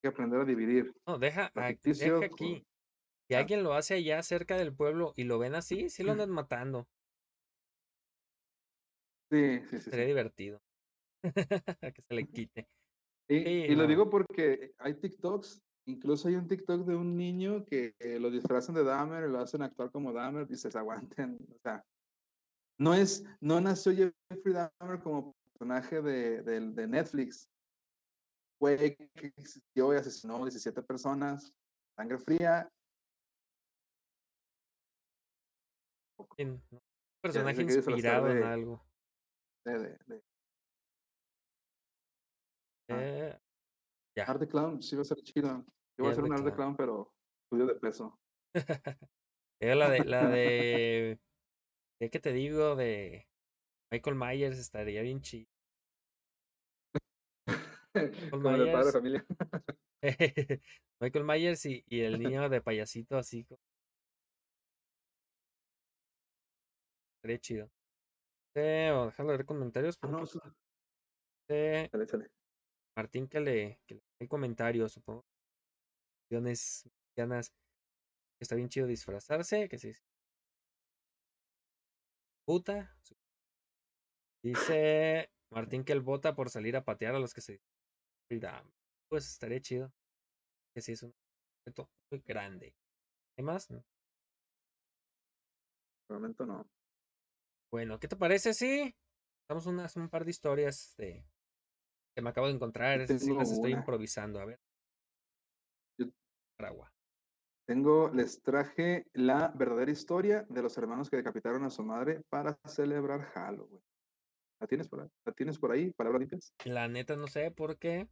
que aprender a dividir. No, deja, ficticio deja aquí. Si Ah. alguien lo hace allá cerca del pueblo y lo ven así, sí lo andan matando. Sí, sí, sí. Sería sí. divertido. <laughs> que se le quite. Y, Sí, y lo digo porque hay TikToks, incluso hay un TikTok de un niño que eh, lo disfrazan de Dahmer y lo hacen actuar como Dahmer, dices, aguanten, o sea, no es, no nació Jeffrey Dahmer como personaje de, Netflix, fue que existió y asesinó 17 personas, sangre fría. Un personaje inspirado en algo. Eh, ya. Art Clown, sí va a ser chido. Yo voy a hacer the un Art the Clown. Pero subió de peso. <laughs> Eh, la de, la <laughs> de, ¿de qué te digo? De Michael Myers estaría bien chido. <laughs> como el de padre Myers. de familia. Michael Myers y, y el niño de payasito así. Estaría chido. Eh, o ver comentarios Ah, no, porque eh, Chale, chale. Martín que le, que le hay comentarios, supongo. Mexicanas. Está bien chido disfrazarse, que sí. Puta. Dice Martín que él vota por salir a patear a los que se. Pues estaría chido. Que sí es un reto muy grande. ¿Qué más? No. De momento no. Bueno, ¿qué te parece si damos unas, un par de historias de, que me acabo de encontrar? Tengo las estoy improvisando. A ver. Tengo, les traje la verdadera historia de los hermanos que decapitaron a su madre para celebrar Halloween. ¿La tienes por ahí? ¿La tienes por ahí? ¿Palabras limpias? La neta no sé por qué.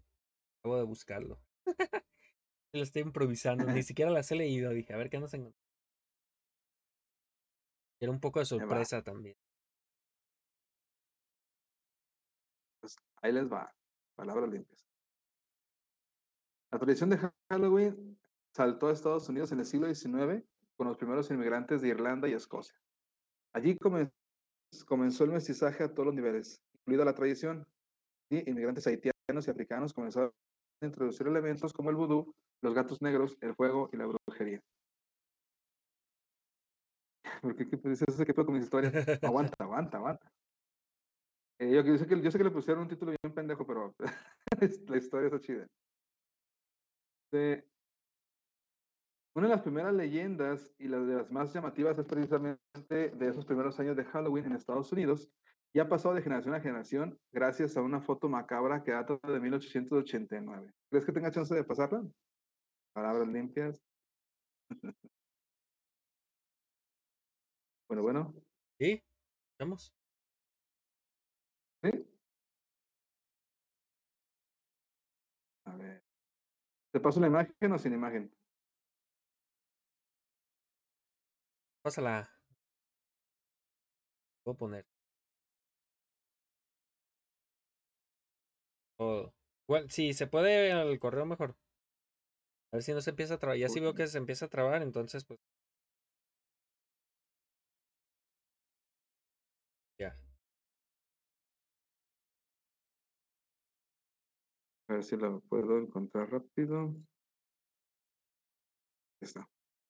Acabo de buscarlo. <laughs> Lo estoy improvisando. Ni <laughs> siquiera las he leído. Dije, a ver qué nos encontramos. Era un poco de sorpresa también. Pues ahí les va. Palabras limpias. La tradición de Halloween saltó a Estados Unidos en el siglo XIX con los primeros inmigrantes de Irlanda y Escocia. Allí comen- comenzó el mestizaje a todos los niveles, incluida la tradición. Y inmigrantes haitianos y africanos comenzaron a introducir elementos como el vudú, los gatos negros, el fuego y la brujería. <laughs> ¿Por qué, qué dices eso? ¿Qué con mis historias? Aguanta, aguanta, aguanta. Eh, yo, yo sé que, yo sé que le pusieron un título bien pendejo, pero <laughs> la historia está chida. De- una de las primeras leyendas y las de las más llamativas es precisamente de esos primeros años de Halloween en Estados Unidos y ha pasado de generación a generación gracias a una foto macabra que data de 1889. ¿Crees que tenga chance de pasarla? Palabras limpias. bueno, bueno. ¿Sí? ¿Vamos? ¿Sí? A ver. ¿Te paso la imagen o sin imagen? pásala puedo poner. Oh. Si sí, se puede al correo mejor. A ver si no se empieza a trabar. Ya sí veo que se empieza a trabar, entonces pues. Ya. A ver si la puedo encontrar rápido. Está.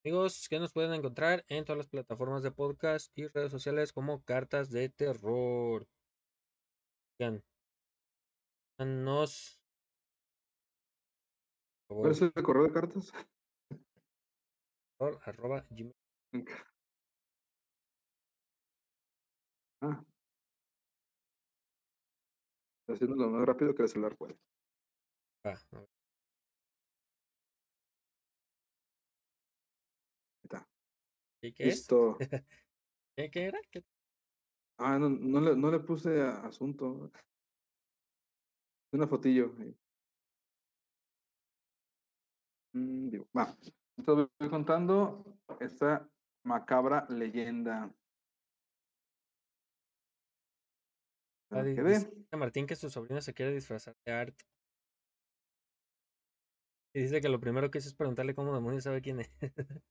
Amigos, que nos pueden encontrar en todas las plataformas de podcast y redes sociales como Cartas de Terror. Oigan, nos. ¿Cuál es el correo de cartas? terror, arroba gmail. Ah. Estoy haciendo lo más rápido que el celular puede. Ah, a ver, ¿y ¿Qué es? Listo. <laughs> ¿Qué, qué era? ¿Qué- Ah, no, no le, no le puse asunto. Una fotillo. Mm, digo, va. Entonces voy contando esta macabra leyenda. Ah, dice Martín que su sobrino se quiere disfrazar de Art. Y dice que lo primero que hizo es preguntarle cómo demonios sabe quién es. <laughs>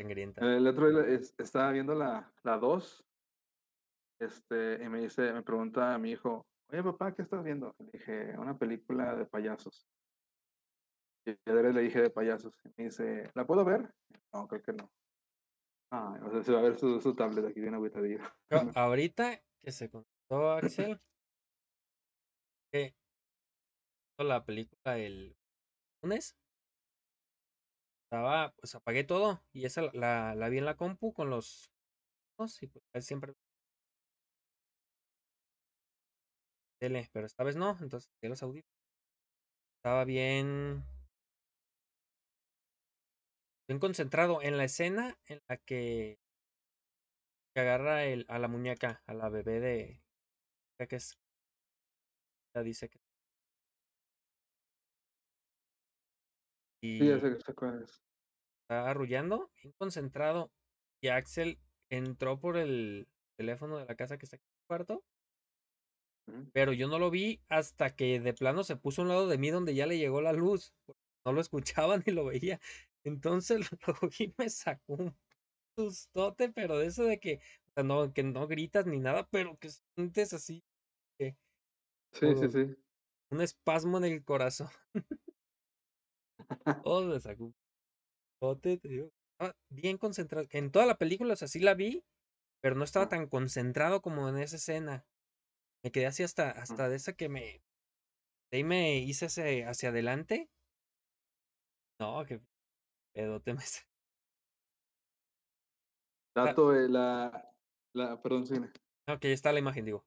Sangrienta. El otro día es- estaba viendo la, la 2. Este, y me dice, me pregunta a mi hijo, oye papá, ¿qué estás viendo? Le dije, una película de payasos. Y ayer le dije de payasos. Y me dice, ¿la puedo ver? No, creo que no. Ah, o sea, se va a ver su, su tablet aquí bien agüitadillo. <laughs> Ahorita que se contó Axel que la película el lunes, estaba, pues apagué todo y esa la- la, vi en la compu con los y pues siempre tele, pero esta vez no, entonces ya los audífonos. Estaba bien bien concentrado en la escena en la que, agarra el, a la muñeca, a la bebé de que es ya dice que Sí, y ya sé, sé cuál es. está arrullando, bien concentrado. Y Axel entró por el teléfono de la casa que está aquí en el cuarto, pero yo no lo vi hasta que de plano se puso a un lado de mí donde ya le llegó la luz. No lo escuchaba ni lo veía. Entonces <laughs> lo vi y me sacó un sustote, pero de eso de que, o sea, no, que no gritas ni nada, pero que sientes así que Sí, sí, sí. un espasmo en el corazón. <laughs> Oh, me sacó te digo. Estaba bien concentrado. En toda la película, o sea, sí la vi, pero no estaba Ah. tan concentrado como en esa escena. Me quedé así hasta, hasta de esa que me. De ahí me hice ese hacia adelante. No, que pedote <laughs> me Dato de la, la, perdón, que ya está la imagen, digo.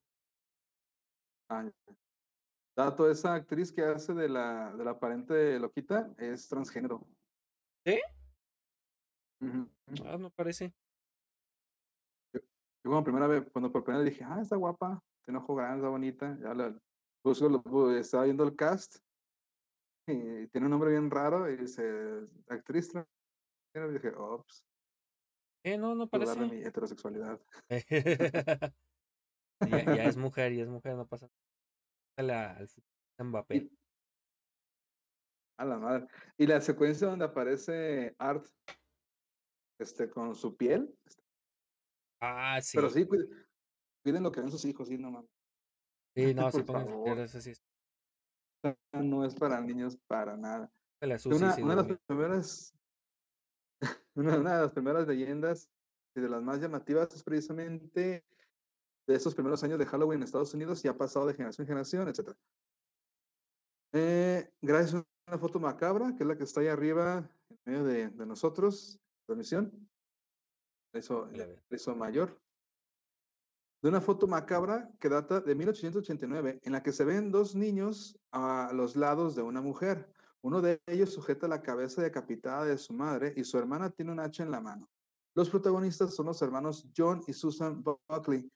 Ah. Dato, esa actriz que hace de la, de la aparente loquita es transgénero. ¿Sí? Ah, no parece. Yo como primera vez, cuando por primera vez dije, ah, está guapa, tiene ojo grande, está bonita. Ya la, busco, lo- estaba viendo el cast y tiene un nombre bien raro y dice, actriz transgénero. Y dije, ops, Eh, no, no dudar de parece. mi heterosexualidad. <laughs> ya, ya es mujer, ya es mujer, no pasa nada. Al futbolista Mbappé. A la madre. Y la secuencia donde aparece Art este, con su piel, Ah, sí. pero sí, cuiden, cuiden lo que ven sus hijos, sí, no mames. Sí, <laughs> no, sí pongan eso sí. No es para niños para nada. La Susi, Una, sí una lo de las primeras, <laughs> una, una de las primeras leyendas y de las más llamativas es precisamente de esos primeros años de Halloween en Estados Unidos y ha pasado de generación en generación, etc. Eh, gracias a una foto macabra, que es la que está ahí arriba, en medio de, de nosotros, transmisión, la hizo mayor, de una foto macabra que data de 1889, en la que se ven dos niños a los lados de una mujer. Uno de ellos sujeta la cabeza decapitada de su madre y su hermana tiene un hacha en la mano. Los protagonistas son los hermanos John y Susan Buckley,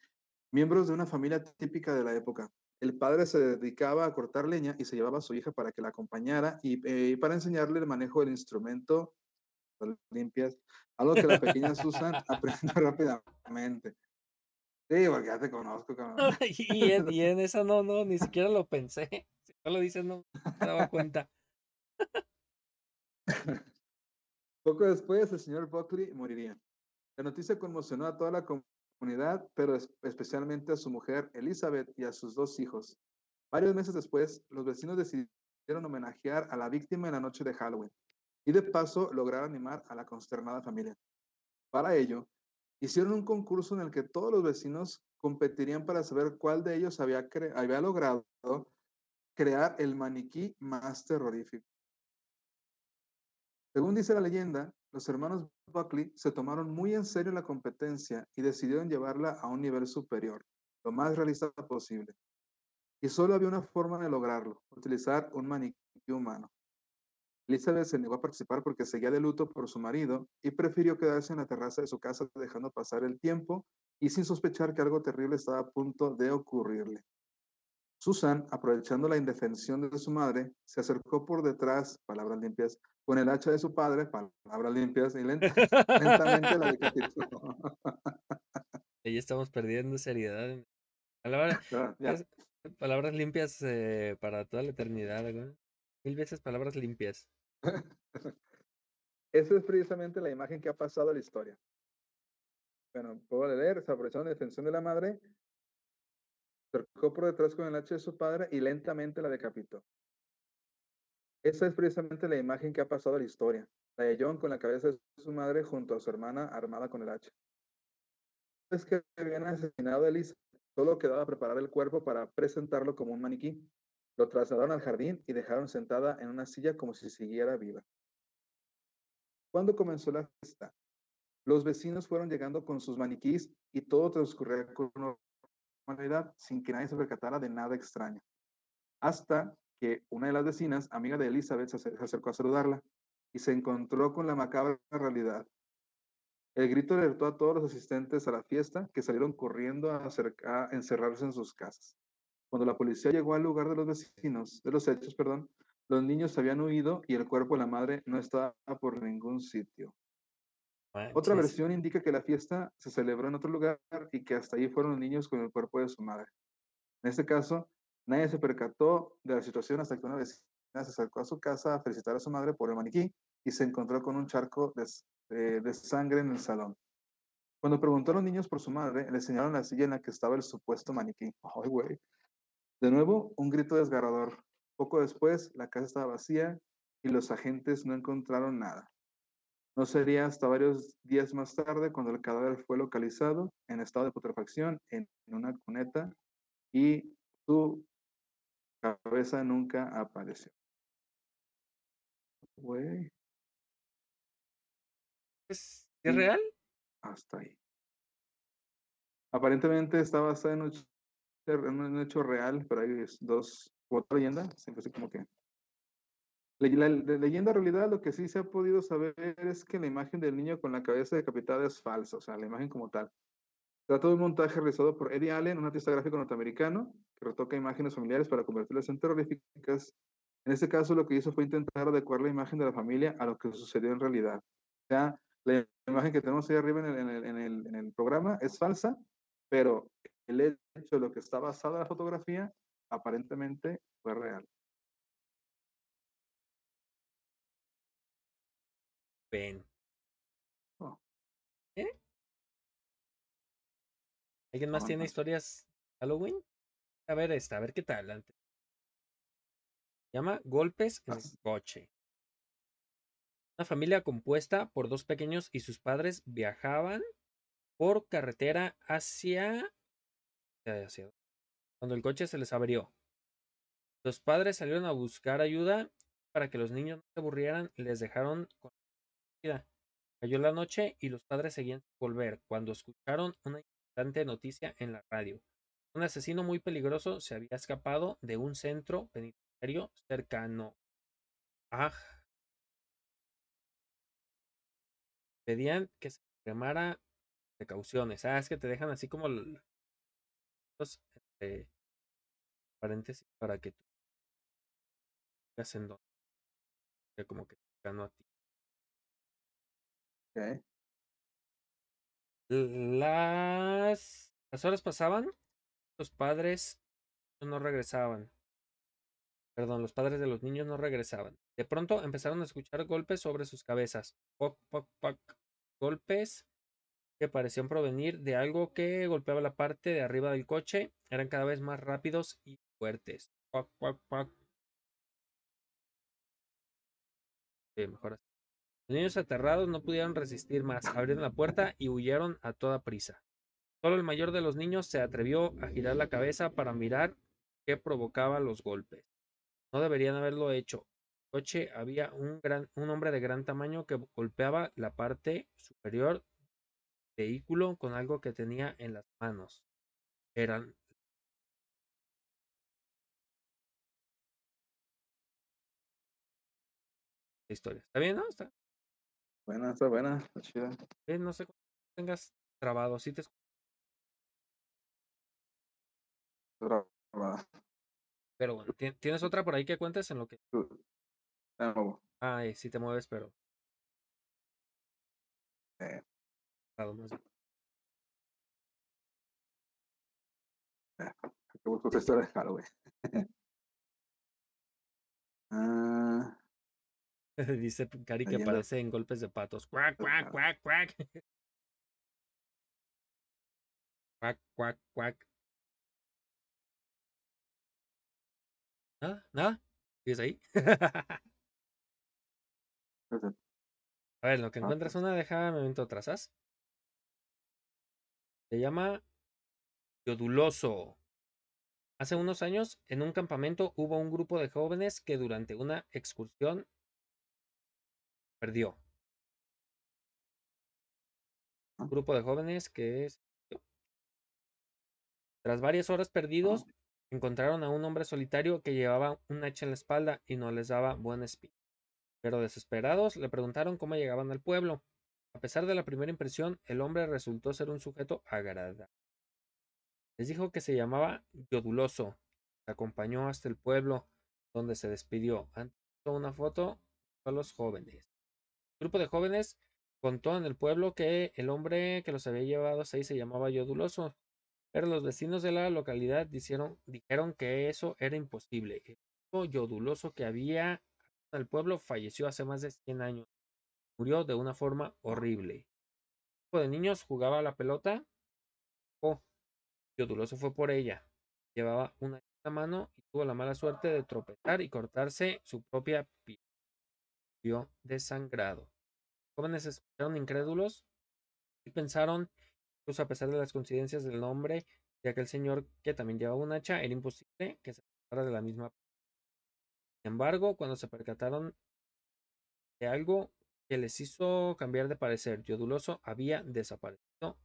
miembros de una familia típica de la época. El padre se dedicaba a cortar leña y se llevaba a su hija para que la acompañara y, eh, y para enseñarle el manejo del instrumento limpias, algo que la pequeña Susan <laughs> aprendió rápidamente. Sí, porque ya te conozco, cabrón. <laughs> y, en, y en esa no, no, ni siquiera lo pensé. <laughs> Si no lo dices, no me daba cuenta. Poco después, el señor Buckley moriría. La noticia conmocionó a toda la comunidad, pero es- especialmente a su mujer Elizabeth y a sus dos hijos. Varios meses después, los vecinos decidieron homenajear a la víctima en la noche de Halloween y de paso lograr animar a la consternada familia. Para ello, hicieron un concurso en el que todos los vecinos competirían para saber cuál de ellos había, había logrado crear el maniquí más terrorífico. Según dice la leyenda, los hermanos Buckley se tomaron muy en serio la competencia y decidieron llevarla a un nivel superior, lo más realista posible. Y solo había una forma de lograrlo, utilizar un maniquí humano. Elizabeth se negó a participar porque seguía de luto por su marido y prefirió quedarse en la terraza de su casa dejando pasar el tiempo y sin sospechar que algo terrible estaba a punto de ocurrirle. Susan, aprovechando la indefensión de su madre, se acercó por detrás, palabras limpias, con el hacha de su padre, palabras limpias, y lentamente la decapitó. <laughs> Ahí estamos perdiendo seriedad. Palabras, <laughs> palabras limpias eh, para toda la eternidad, Mil veces palabras limpias. <laughs> Esa es precisamente la imagen que ha pasado a la historia. Bueno, puedo leer, se aprovechó la defensión de la madre, cercó por detrás con el hacha de su padre y lentamente la decapitó. Esa es precisamente la imagen que ha pasado a la historia. La de John con la cabeza de su madre junto a su hermana armada con el hacha. Es que habían asesinado a Elisa, solo quedaba preparar el cuerpo para presentarlo como un maniquí. Lo trasladaron al jardín y dejaron sentada en una silla como si siguiera viva. Cuando comenzó la fiesta, los vecinos fueron llegando con sus maniquís y todo transcurría con sin que nadie se percatara de nada extraño. Hasta que una de las vecinas, amiga de Elizabeth, se acercó a saludarla y se encontró con la macabra realidad. El grito alertó a todos los asistentes a la fiesta que salieron corriendo a, a encerrarse en sus casas. Cuando la policía llegó al lugar de los vecinos, de los hechos, perdón, los niños habían huido y el cuerpo de la madre no estaba por ningún sitio. Otra versión indica que la fiesta se celebró en otro lugar y que hasta ahí fueron los niños con el cuerpo de su madre. En este caso, nadie se percató de la situación hasta que una vecina se acercó a su casa a felicitar a su madre por el maniquí y se encontró con un charco de, de sangre en el salón. Cuando preguntó a los niños por su madre, le enseñaron la silla en la que estaba el supuesto maniquí. <laughs> Ay, güey. De nuevo, un grito desgarrador. Poco después, la casa estaba vacía y los agentes no encontraron nada. No sería hasta varios días más tarde cuando el cadáver fue localizado en estado de putrefacción en una cuneta y su cabeza nunca apareció. Güey. ¿Es, real? Hasta ahí. Aparentemente está basada en un, hecho real, pero hay dos, otra leyenda, siempre así como que la, leyenda realidad lo que sí se ha podido saber es que la imagen del niño con la cabeza decapitada es falsa, o sea, la imagen como tal. Trata de un montaje realizado por Eddie Allen, un artista gráfico norteamericano, que retoca imágenes familiares para convertirlas en terroríficas. En este caso, lo que hizo fue intentar adecuar la imagen de la familia a lo que sucedió en realidad. O sea, la imagen que tenemos ahí arriba en el, en el, programa es falsa, pero el hecho de lo que está basada la fotografía aparentemente fue real. Ven. Oh. ¿Eh? ¿Alguien más tiene historias Halloween? A ver esta, a ver qué tal. Se llama Golpes en el coche. Una familia compuesta por dos pequeños y sus padres viajaban por carretera hacia, hacia cuando el coche se les abrió. Los padres salieron a buscar ayuda para que los niños no se aburrieran y les dejaron con Cayó la noche y los padres seguían sin volver cuando escucharon una importante noticia en la radio. Un asesino muy peligroso se había escapado de un centro penitenciario cercano. Ah. Pedían que se extremara precauciones. Ah, es que te dejan así como los este, paréntesis para que tú en como que a ti. Las, las horas pasaban, los padres no regresaban. Perdón, los padres de los niños no regresaban. De pronto empezaron a escuchar golpes sobre sus cabezas. Poc, poc, poc. Golpes que parecían provenir de algo que golpeaba la parte de arriba del coche. Eran cada vez más rápidos y fuertes. Sí, mejor así. Los niños aterrados no pudieron resistir más, abrieron la puerta y huyeron a toda prisa. Solo el mayor de los niños se atrevió a girar la cabeza para mirar qué provocaba los golpes. No deberían haberlo hecho. En coche había un, hombre de gran tamaño que golpeaba la parte superior del vehículo con algo que tenía en las manos. Eran historia. ¿Está bien, no? Está Buena, está buena, está chida. bien, no sé cómo tengas trabado. Sí te Grabada. pero bueno, ¿tien- ¿tienes otra por ahí que cuentes en lo que... De nuevo. Ay, sí te mueves, pero... Eh. Que busco esta historia de Halloween. <laughs> ah, <laughs> Dice Cari que aparece en golpes de patos. Cuac, cuac, cuac, cuac. <laughs> Cuac, cuac, cuac. ¿Nada? ¿Nada? ¿Sigues ahí? <laughs> A ver, lo que Ah, encuentras pues. una, déjame momento ¿sabes? Se llama Yoduloso. Hace unos años, en un campamento, hubo un grupo de jóvenes que durante una excursión perdió. Ah. Un grupo de jóvenes que es... Tras varias horas perdidos, encontraron a un hombre solitario que llevaba un hacha en la espalda y no les daba buen espíritu. Pero desesperados le preguntaron cómo llegaban al pueblo. A pesar de la primera impresión, el hombre resultó ser un sujeto agradable. Les dijo que se llamaba Yoduloso. Se acompañó hasta el pueblo, donde se despidió. Antes una foto a los jóvenes. Grupo de jóvenes contó en el pueblo que el hombre que los había llevado ahí se llamaba Yoduloso, pero los vecinos de la localidad dijeron, dijeron que eso era imposible. El único Yoduloso que había en el pueblo falleció hace más de 100 años. Murió de una forma horrible. El grupo de niños jugaba a la pelota. Oh, Yoduloso fue por ella. Llevaba una mano y tuvo la mala suerte de tropezar y cortarse su propia piel. Murió desangrado. Jóvenes escucharon incrédulos y pensaron, incluso a pesar de las coincidencias del nombre de aquel señor que también llevaba un hacha, era imposible que se tratara de la misma. Sin embargo, cuando se percataron de algo que les hizo cambiar de parecer, Yoduloso había desaparecido.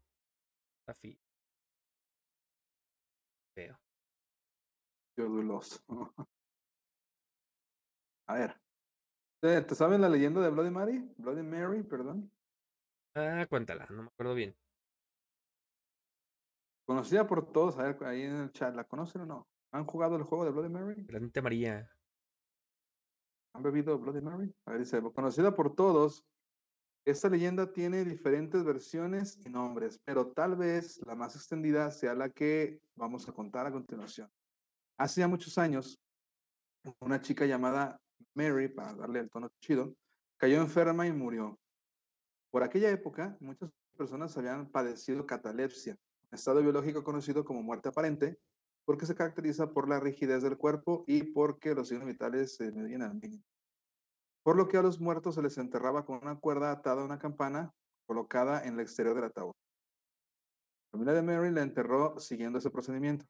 Feo. Yoduloso. <laughs> A ver. ¿Te, te sabes la leyenda de Bloody Mary? Bloody Mary, perdón. Ah, cuéntala, no me acuerdo bien. Conocida por todos, a ver, ahí en el chat, ¿la conocen o no? ¿Han jugado el juego de Bloody Mary? Grande María. ¿Han bebido Bloody Mary? A ver, dice, conocida por todos, esta leyenda tiene diferentes versiones y nombres, pero tal vez la más extendida sea la que vamos a contar a continuación. Hace ya muchos años, una chica llamada Mary, para darle el tono chido, cayó enferma y murió. Por aquella época, muchas personas habían padecido catalepsia, un estado biológico conocido como muerte aparente, porque se caracteriza por la rigidez del cuerpo y porque los signos vitales se disminuyen al mínimo. Por lo que a los muertos se les enterraba con una cuerda atada a una campana colocada en el exterior del ataúd. La familia de Mary la enterró siguiendo ese procedimiento,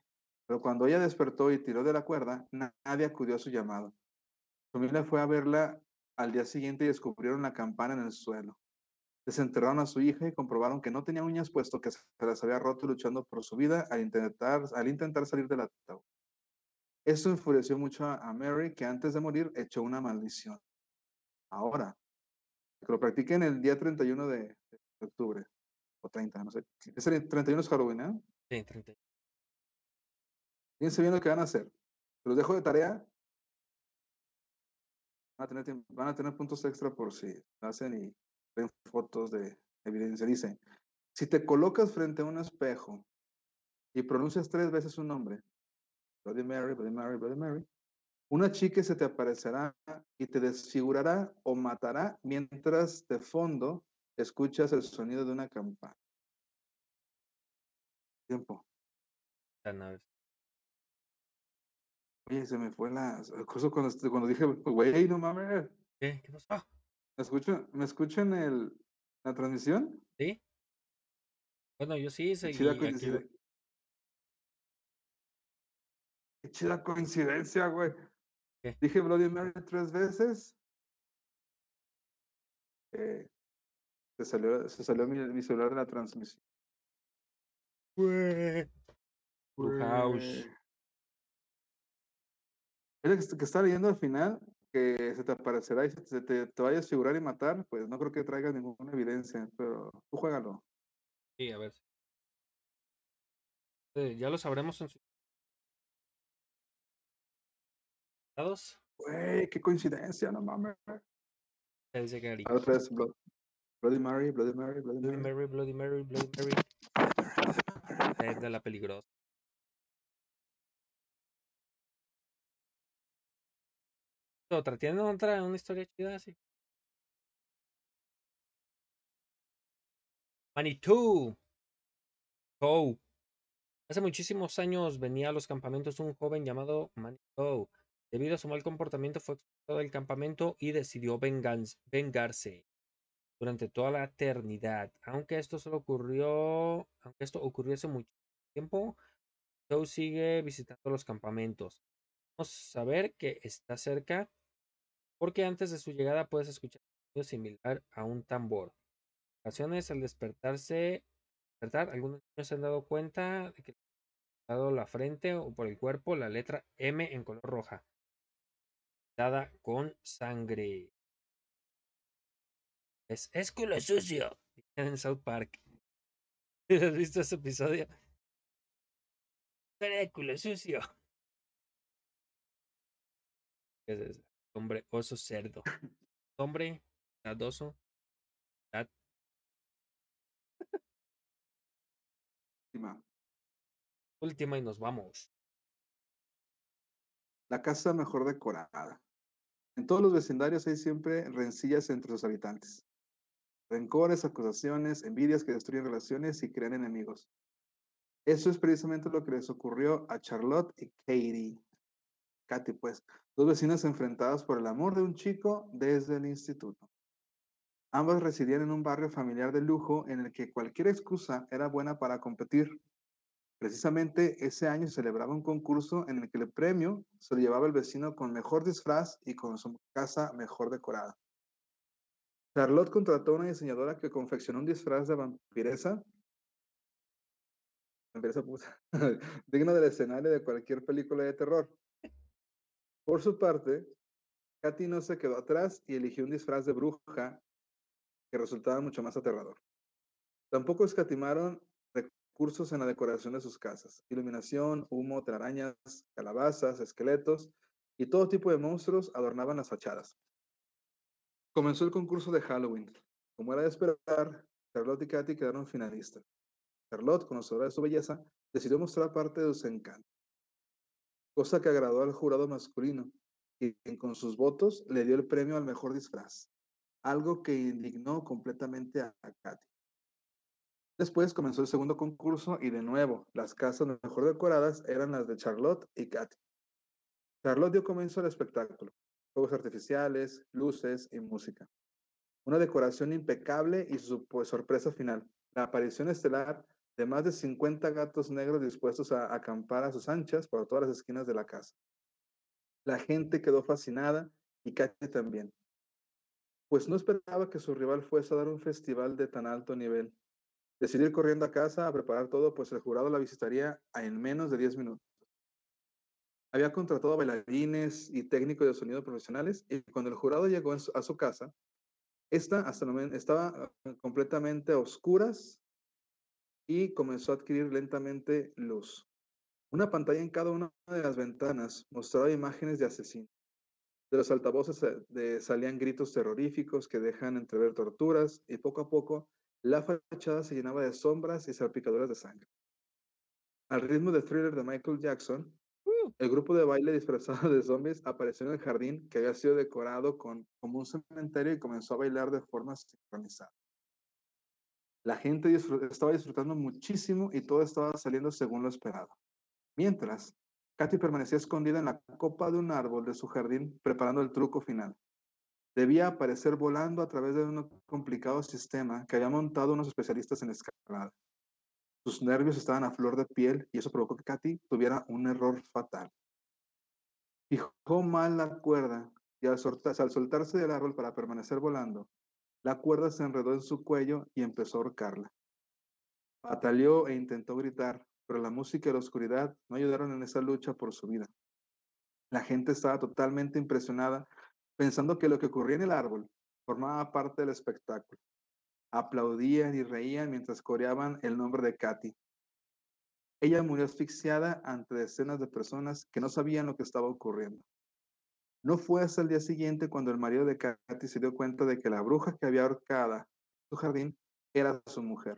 pero cuando ella despertó y tiró de la cuerda, na- nadie acudió a su llamado. Familia fue a verla al día siguiente y descubrieron la campana en el suelo. Desenterraron a su hija y comprobaron que no tenía uñas puesto que se las había roto luchando por su vida al intentar, al intentar salir del ataúd. Esto enfureció mucho a, Mary, que antes de morir echó una maldición. Ahora, que lo practiquen el día 31 de, de octubre, o 30, no sé. Es el 31 es Halloween, ¿eh? Sí, 30. Fíjense bien lo que van a hacer. Los dejo de tarea. Tener, van a tener puntos extra por si hacen y ven fotos de evidencia. Dice, si te colocas frente a un espejo y pronuncias tres veces un nombre, Bloody Mary, Bloody Mary, Bloody Mary, una chica se te aparecerá y te desfigurará o matará mientras de fondo escuchas el sonido de una campana. Tiempo. La nave. Oye, se me fue la. Justo cuando, cuando dije, <laughs> güey, no mames. ¿Qué? ¿Qué pasó? ¿Me escuchan, ¿me escuchan el, la transmisión? ¿Sí? Bueno, yo sí seguí chida aquí. coincidencia. Qué chida coincidencia, güey. ¿Qué? Dije Bloody Mary tres veces. Eh, se salió, se salió mi, mi celular de la transmisión. Güey. Brujaush. Es que, que está leyendo al final que se te aparecerá y se te, te, te vaya a figurar y matar, pues no creo que traiga ninguna evidencia, pero tú juégalo. Sí, a ver. Eh, ya lo sabremos en sus dados. Güey, qué coincidencia, no mames. Gary. Otra vez, Blo- Bloody Mary, Bloody Mary, Bloody Bloody Mary. Mary, Bloody Mary, Bloody Mary. <laughs> Es de la peligrosa. Otra, ¿tienen otra, una historia chida así? Manitou. Go. Hace muchísimos años venía a los campamentos un joven llamado Manitou. Debido a su mal comportamiento fue expulsado del campamento y decidió vengarse durante toda la eternidad. Aunque esto solo ocurrió, aunque esto ocurrió hace mucho tiempo, Joe sigue visitando los campamentos. Vamos a ver que está cerca, porque antes de su llegada puedes escuchar un sonido similar a un tambor. En ocasiones, al despertarse, despertar, algunos niños se han dado cuenta de que le ha dado la frente o por el cuerpo la letra M en color roja, dada con sangre. Es, culo sucio. <laughs> En South Park. <laughs> ¿Has visto ese episodio? Culo sucio. <laughs> Ese es hombre oso cerdo. Hombre dadoso. dad- Última. Última y nos vamos. La casa mejor decorada. En todos los vecindarios hay siempre rencillas entre sus habitantes. Rencores, acusaciones, envidias que destruyen relaciones y crean enemigos. Eso es precisamente lo que les ocurrió a Charlotte y Katie. Katy, pues, dos vecinas enfrentadas por el amor de un chico desde el instituto. Ambas residían en un barrio familiar de lujo en el que cualquier excusa era buena para competir. Precisamente ese año celebraba un concurso en el que el premio se lo llevaba el vecino con mejor disfraz y con su casa mejor decorada. Charlotte contrató a una diseñadora que confeccionó un disfraz de vampiresa, vampiresa <laughs> puta, digno del escenario de cualquier película de terror. Por su parte, Katy no se quedó atrás y eligió un disfraz de bruja que resultaba mucho más aterrador. Tampoco escatimaron recursos en la decoración de sus casas. Iluminación, humo, telarañas, calabazas, esqueletos y todo tipo de monstruos adornaban las fachadas. Comenzó el concurso de Halloween. Como era de esperar, Charlotte y Katy quedaron finalistas. Charlotte, conocedora de su belleza, decidió mostrar parte de su encanto, cosa que agradó al jurado masculino, quien con sus votos le dio el premio al mejor disfraz, algo que indignó completamente a Katy. Después comenzó el segundo concurso y de nuevo, las casas mejor decoradas eran las de Charlotte y Katy. Charlotte dio comienzo al espectáculo, fuegos artificiales, luces y música. Una decoración impecable y su pues, sorpresa final, la aparición estelar de más de 50 gatos negros dispuestos a acampar a sus anchas por todas las esquinas de la casa. La gente quedó fascinada y Katy también, pues no esperaba que su rival fuese a dar un festival de tan alto nivel. Decidió ir corriendo a casa a preparar todo, pues el jurado la visitaría en menos de 10 minutos. Había contratado bailarines y técnicos de sonido profesionales y cuando el jurado llegó a su casa, esta hasta el momento estaba completamente a oscuras y comenzó a adquirir lentamente luz. Una pantalla en cada una de las ventanas mostraba imágenes de asesinos. De los altavoces de, salían gritos terroríficos que dejan entrever torturas y poco a poco la fachada se llenaba de sombras y salpicaduras de sangre. Al ritmo de thriller de Michael Jackson, uh. el grupo de baile disfrazado de zombies apareció en el jardín que había sido decorado con, como un cementerio y comenzó a bailar de forma sincronizada. La gente estaba disfrutando muchísimo y todo estaba saliendo según lo esperado. Mientras, Katy permanecía escondida en la copa de un árbol de su jardín preparando el truco final. Debía aparecer volando a través de un complicado sistema que había montado unos especialistas en escalada. Sus nervios estaban a flor de piel y eso provocó que Katy tuviera un error fatal. Fijó mal la cuerda y al soltarse del árbol para permanecer volando, la cuerda se enredó en su cuello y empezó a ahorcarla. Bataleó e intentó gritar, pero la música y la oscuridad no ayudaron en esa lucha por su vida. La gente estaba totalmente impresionada, pensando que lo que ocurría en el árbol formaba parte del espectáculo. Aplaudían y reían mientras coreaban el nombre de Katy. Ella murió asfixiada ante decenas de personas que no sabían lo que estaba ocurriendo. No fue hasta el día siguiente cuando el marido de Katy se dio cuenta de que la bruja que había ahorcada en su jardín era su mujer.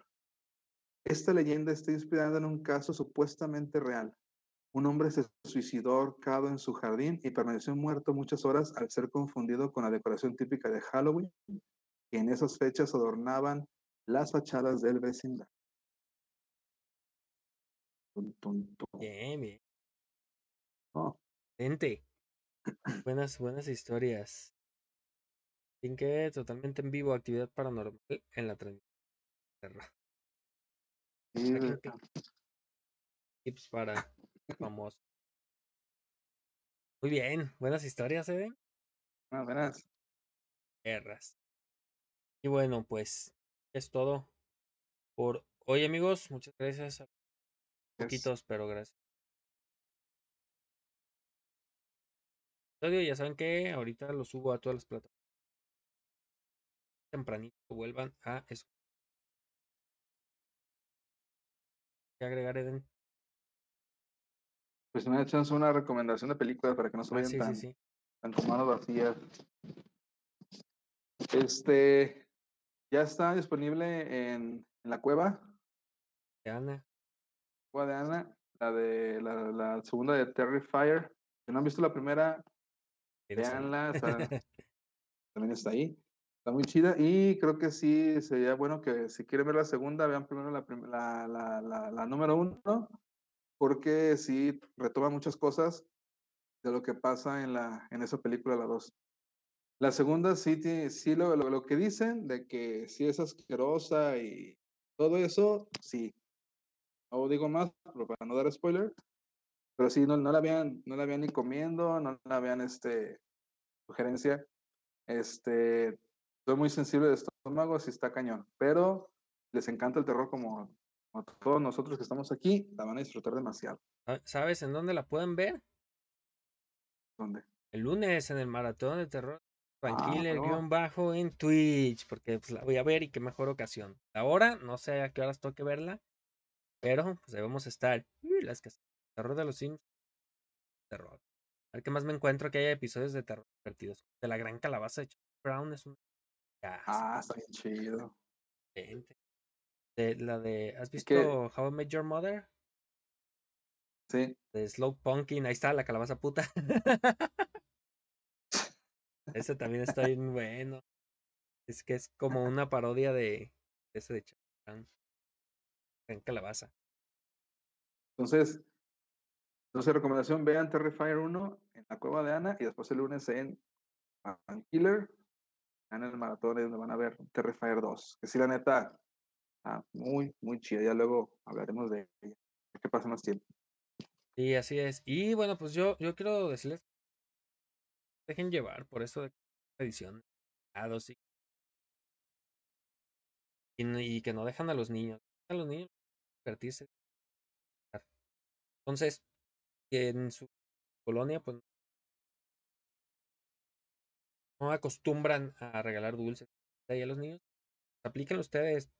Esta leyenda está inspirada en un caso supuestamente real. Un hombre se suicidó ahorcado en su jardín y permaneció muerto muchas horas al ser confundido con la decoración típica de Halloween que en esas fechas adornaban las fachadas del vecindario. Bien, bien. Oh, Gente. Buenas, buenas historias. Sin que totalmente en vivo, actividad paranormal en la transmisión. te- Tips para famosos. Muy bien, buenas historias, ¿eh? ah, verás. Guerras. Y bueno, pues es todo por hoy, amigos. Muchas gracias. Es- Poquitos, pero gracias. Episodio, Ya saben que ahorita lo subo a todas las plataformas. Tempranito vuelvan a escuchar. ¿Qué agregar, Eden? Pues me echas una recomendación de películas para que no se Ah, vayan sí, tan, sí, sí. tan con manos vacías. Este ya está disponible en, en la cueva, De Ana. cueva de Ana, la de la, la segunda de Terrifier. Si no han visto la primera. Veanla, <laughs> también está ahí. Está muy chida y creo que sí sería bueno que si quieren ver la segunda, vean primero la, la, la, la, la número uno, porque sí retoma muchas cosas de lo que pasa en, la, en esa película, la dos. La segunda sí, sí lo, lo, lo que dicen de que sí es asquerosa y todo eso, sí. No digo más pero para no dar spoiler, pero sí, no, no la vean, no la vean ni comiendo, no la vean este, sugerencia. Este, soy muy sensible de estómago, sí está cañón, pero les encanta el terror como, todos nosotros que estamos aquí, la van a disfrutar demasiado. Sa- ¿Sabes en dónde la pueden ver? ¿Dónde? El lunes en el maratón de terror. Ah, Tranquilo, no. guion bajo en Twitch, porque pues, la voy a ver y qué mejor ocasión. Ahora, no sé a qué horas toque verla, pero pues ahí vamos a estar. Uy, las que terror de los Sims. Terror. A ver qué más me encuentro que haya episodios de terror divertidos. De la gran calabaza de Charlie Brown es un. Ah, está bien chido. excelente. De, la de. ¿Has visto How I Met Your Mother? Sí, De Slow Pumpkin. Ahí está la calabaza puta. <laughs> Ese también está bien bueno. Es que es como <laughs> una parodia de de ese de Charlie Brown. Gran calabaza. entonces, entonces recomendación, vean Terrifier 1 en la cueva de Ana y después el lunes en Killer, en el maratón donde van a ver Terrifier 2, que sí, la neta, está muy, muy chida. Ya luego hablaremos de ella, qué pasa más tiempo. Sí, así es. Y bueno, pues yo, yo quiero decirles, dejen llevar por eso de edición. dados y, y, y que no dejan a los niños. A los niños divertirse. Entonces, que en su colonia, pues no acostumbran a regalar dulces ahí a los niños. Apliquen ustedes.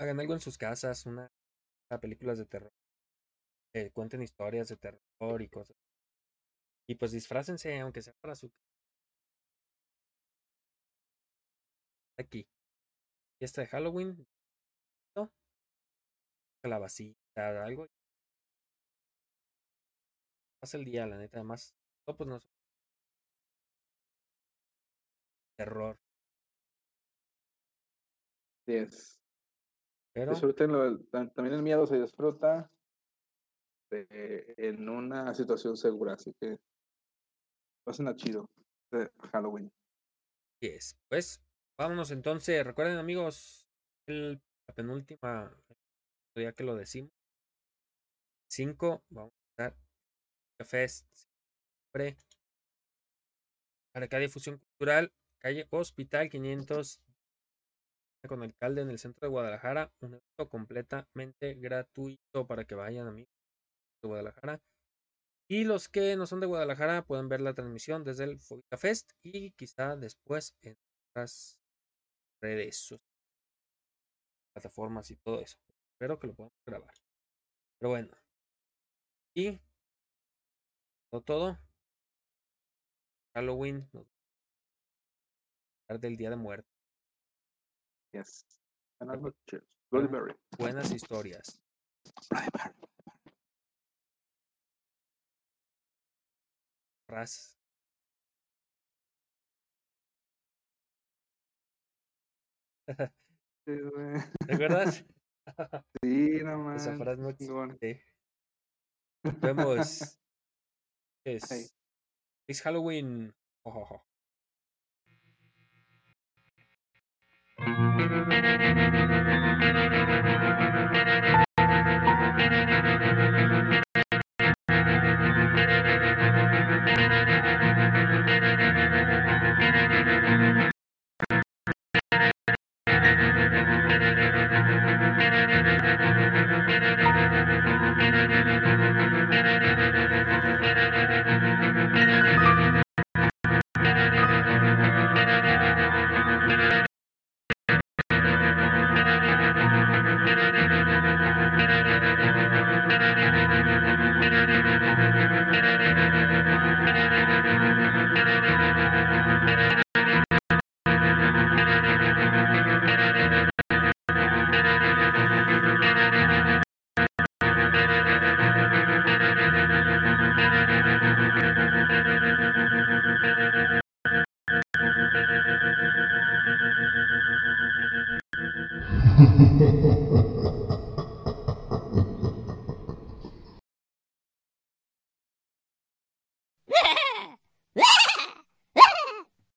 Hagan algo en sus casas, una, a películas de terror. eh, cuenten historias de terror y cosas. Y pues disfrácense, aunque sea para su aquí. Fiesta de Halloween. ¿no? Calabacita, algo. Pasa el día, la neta, además. No, pues no. Terror. Así es. Pero Disfruten lo del- tam- también el miedo se disfruta. en una situación segura, así que pasen a chido de Halloween. Yes. Pues vámonos entonces. Recuerden amigos, el, la penúltima día que lo decimos. 5, vamos Fest para cada difusión cultural, calle Hospital 500 con alcalde en el centro de Guadalajara, un evento completamente gratuito para que vayan amigos de Guadalajara. Y los que no son de Guadalajara pueden ver la transmisión desde el Fobita Fest y quizá después en otras redes plataformas y todo eso. Espero que lo podamos grabar. Pero bueno. Y todo, todo. Halloween. Del Día de Muerte. Yes. Buenas noches. Bloody Mary. Buenas historias. Bloody Mary. Sí, güey. ¿Te acuerdas? <laughs> Sí, no Esa manches, frase no existe. Nos vemos. Es, Hey. es Halloween. Ojojo. Ha ha ha ha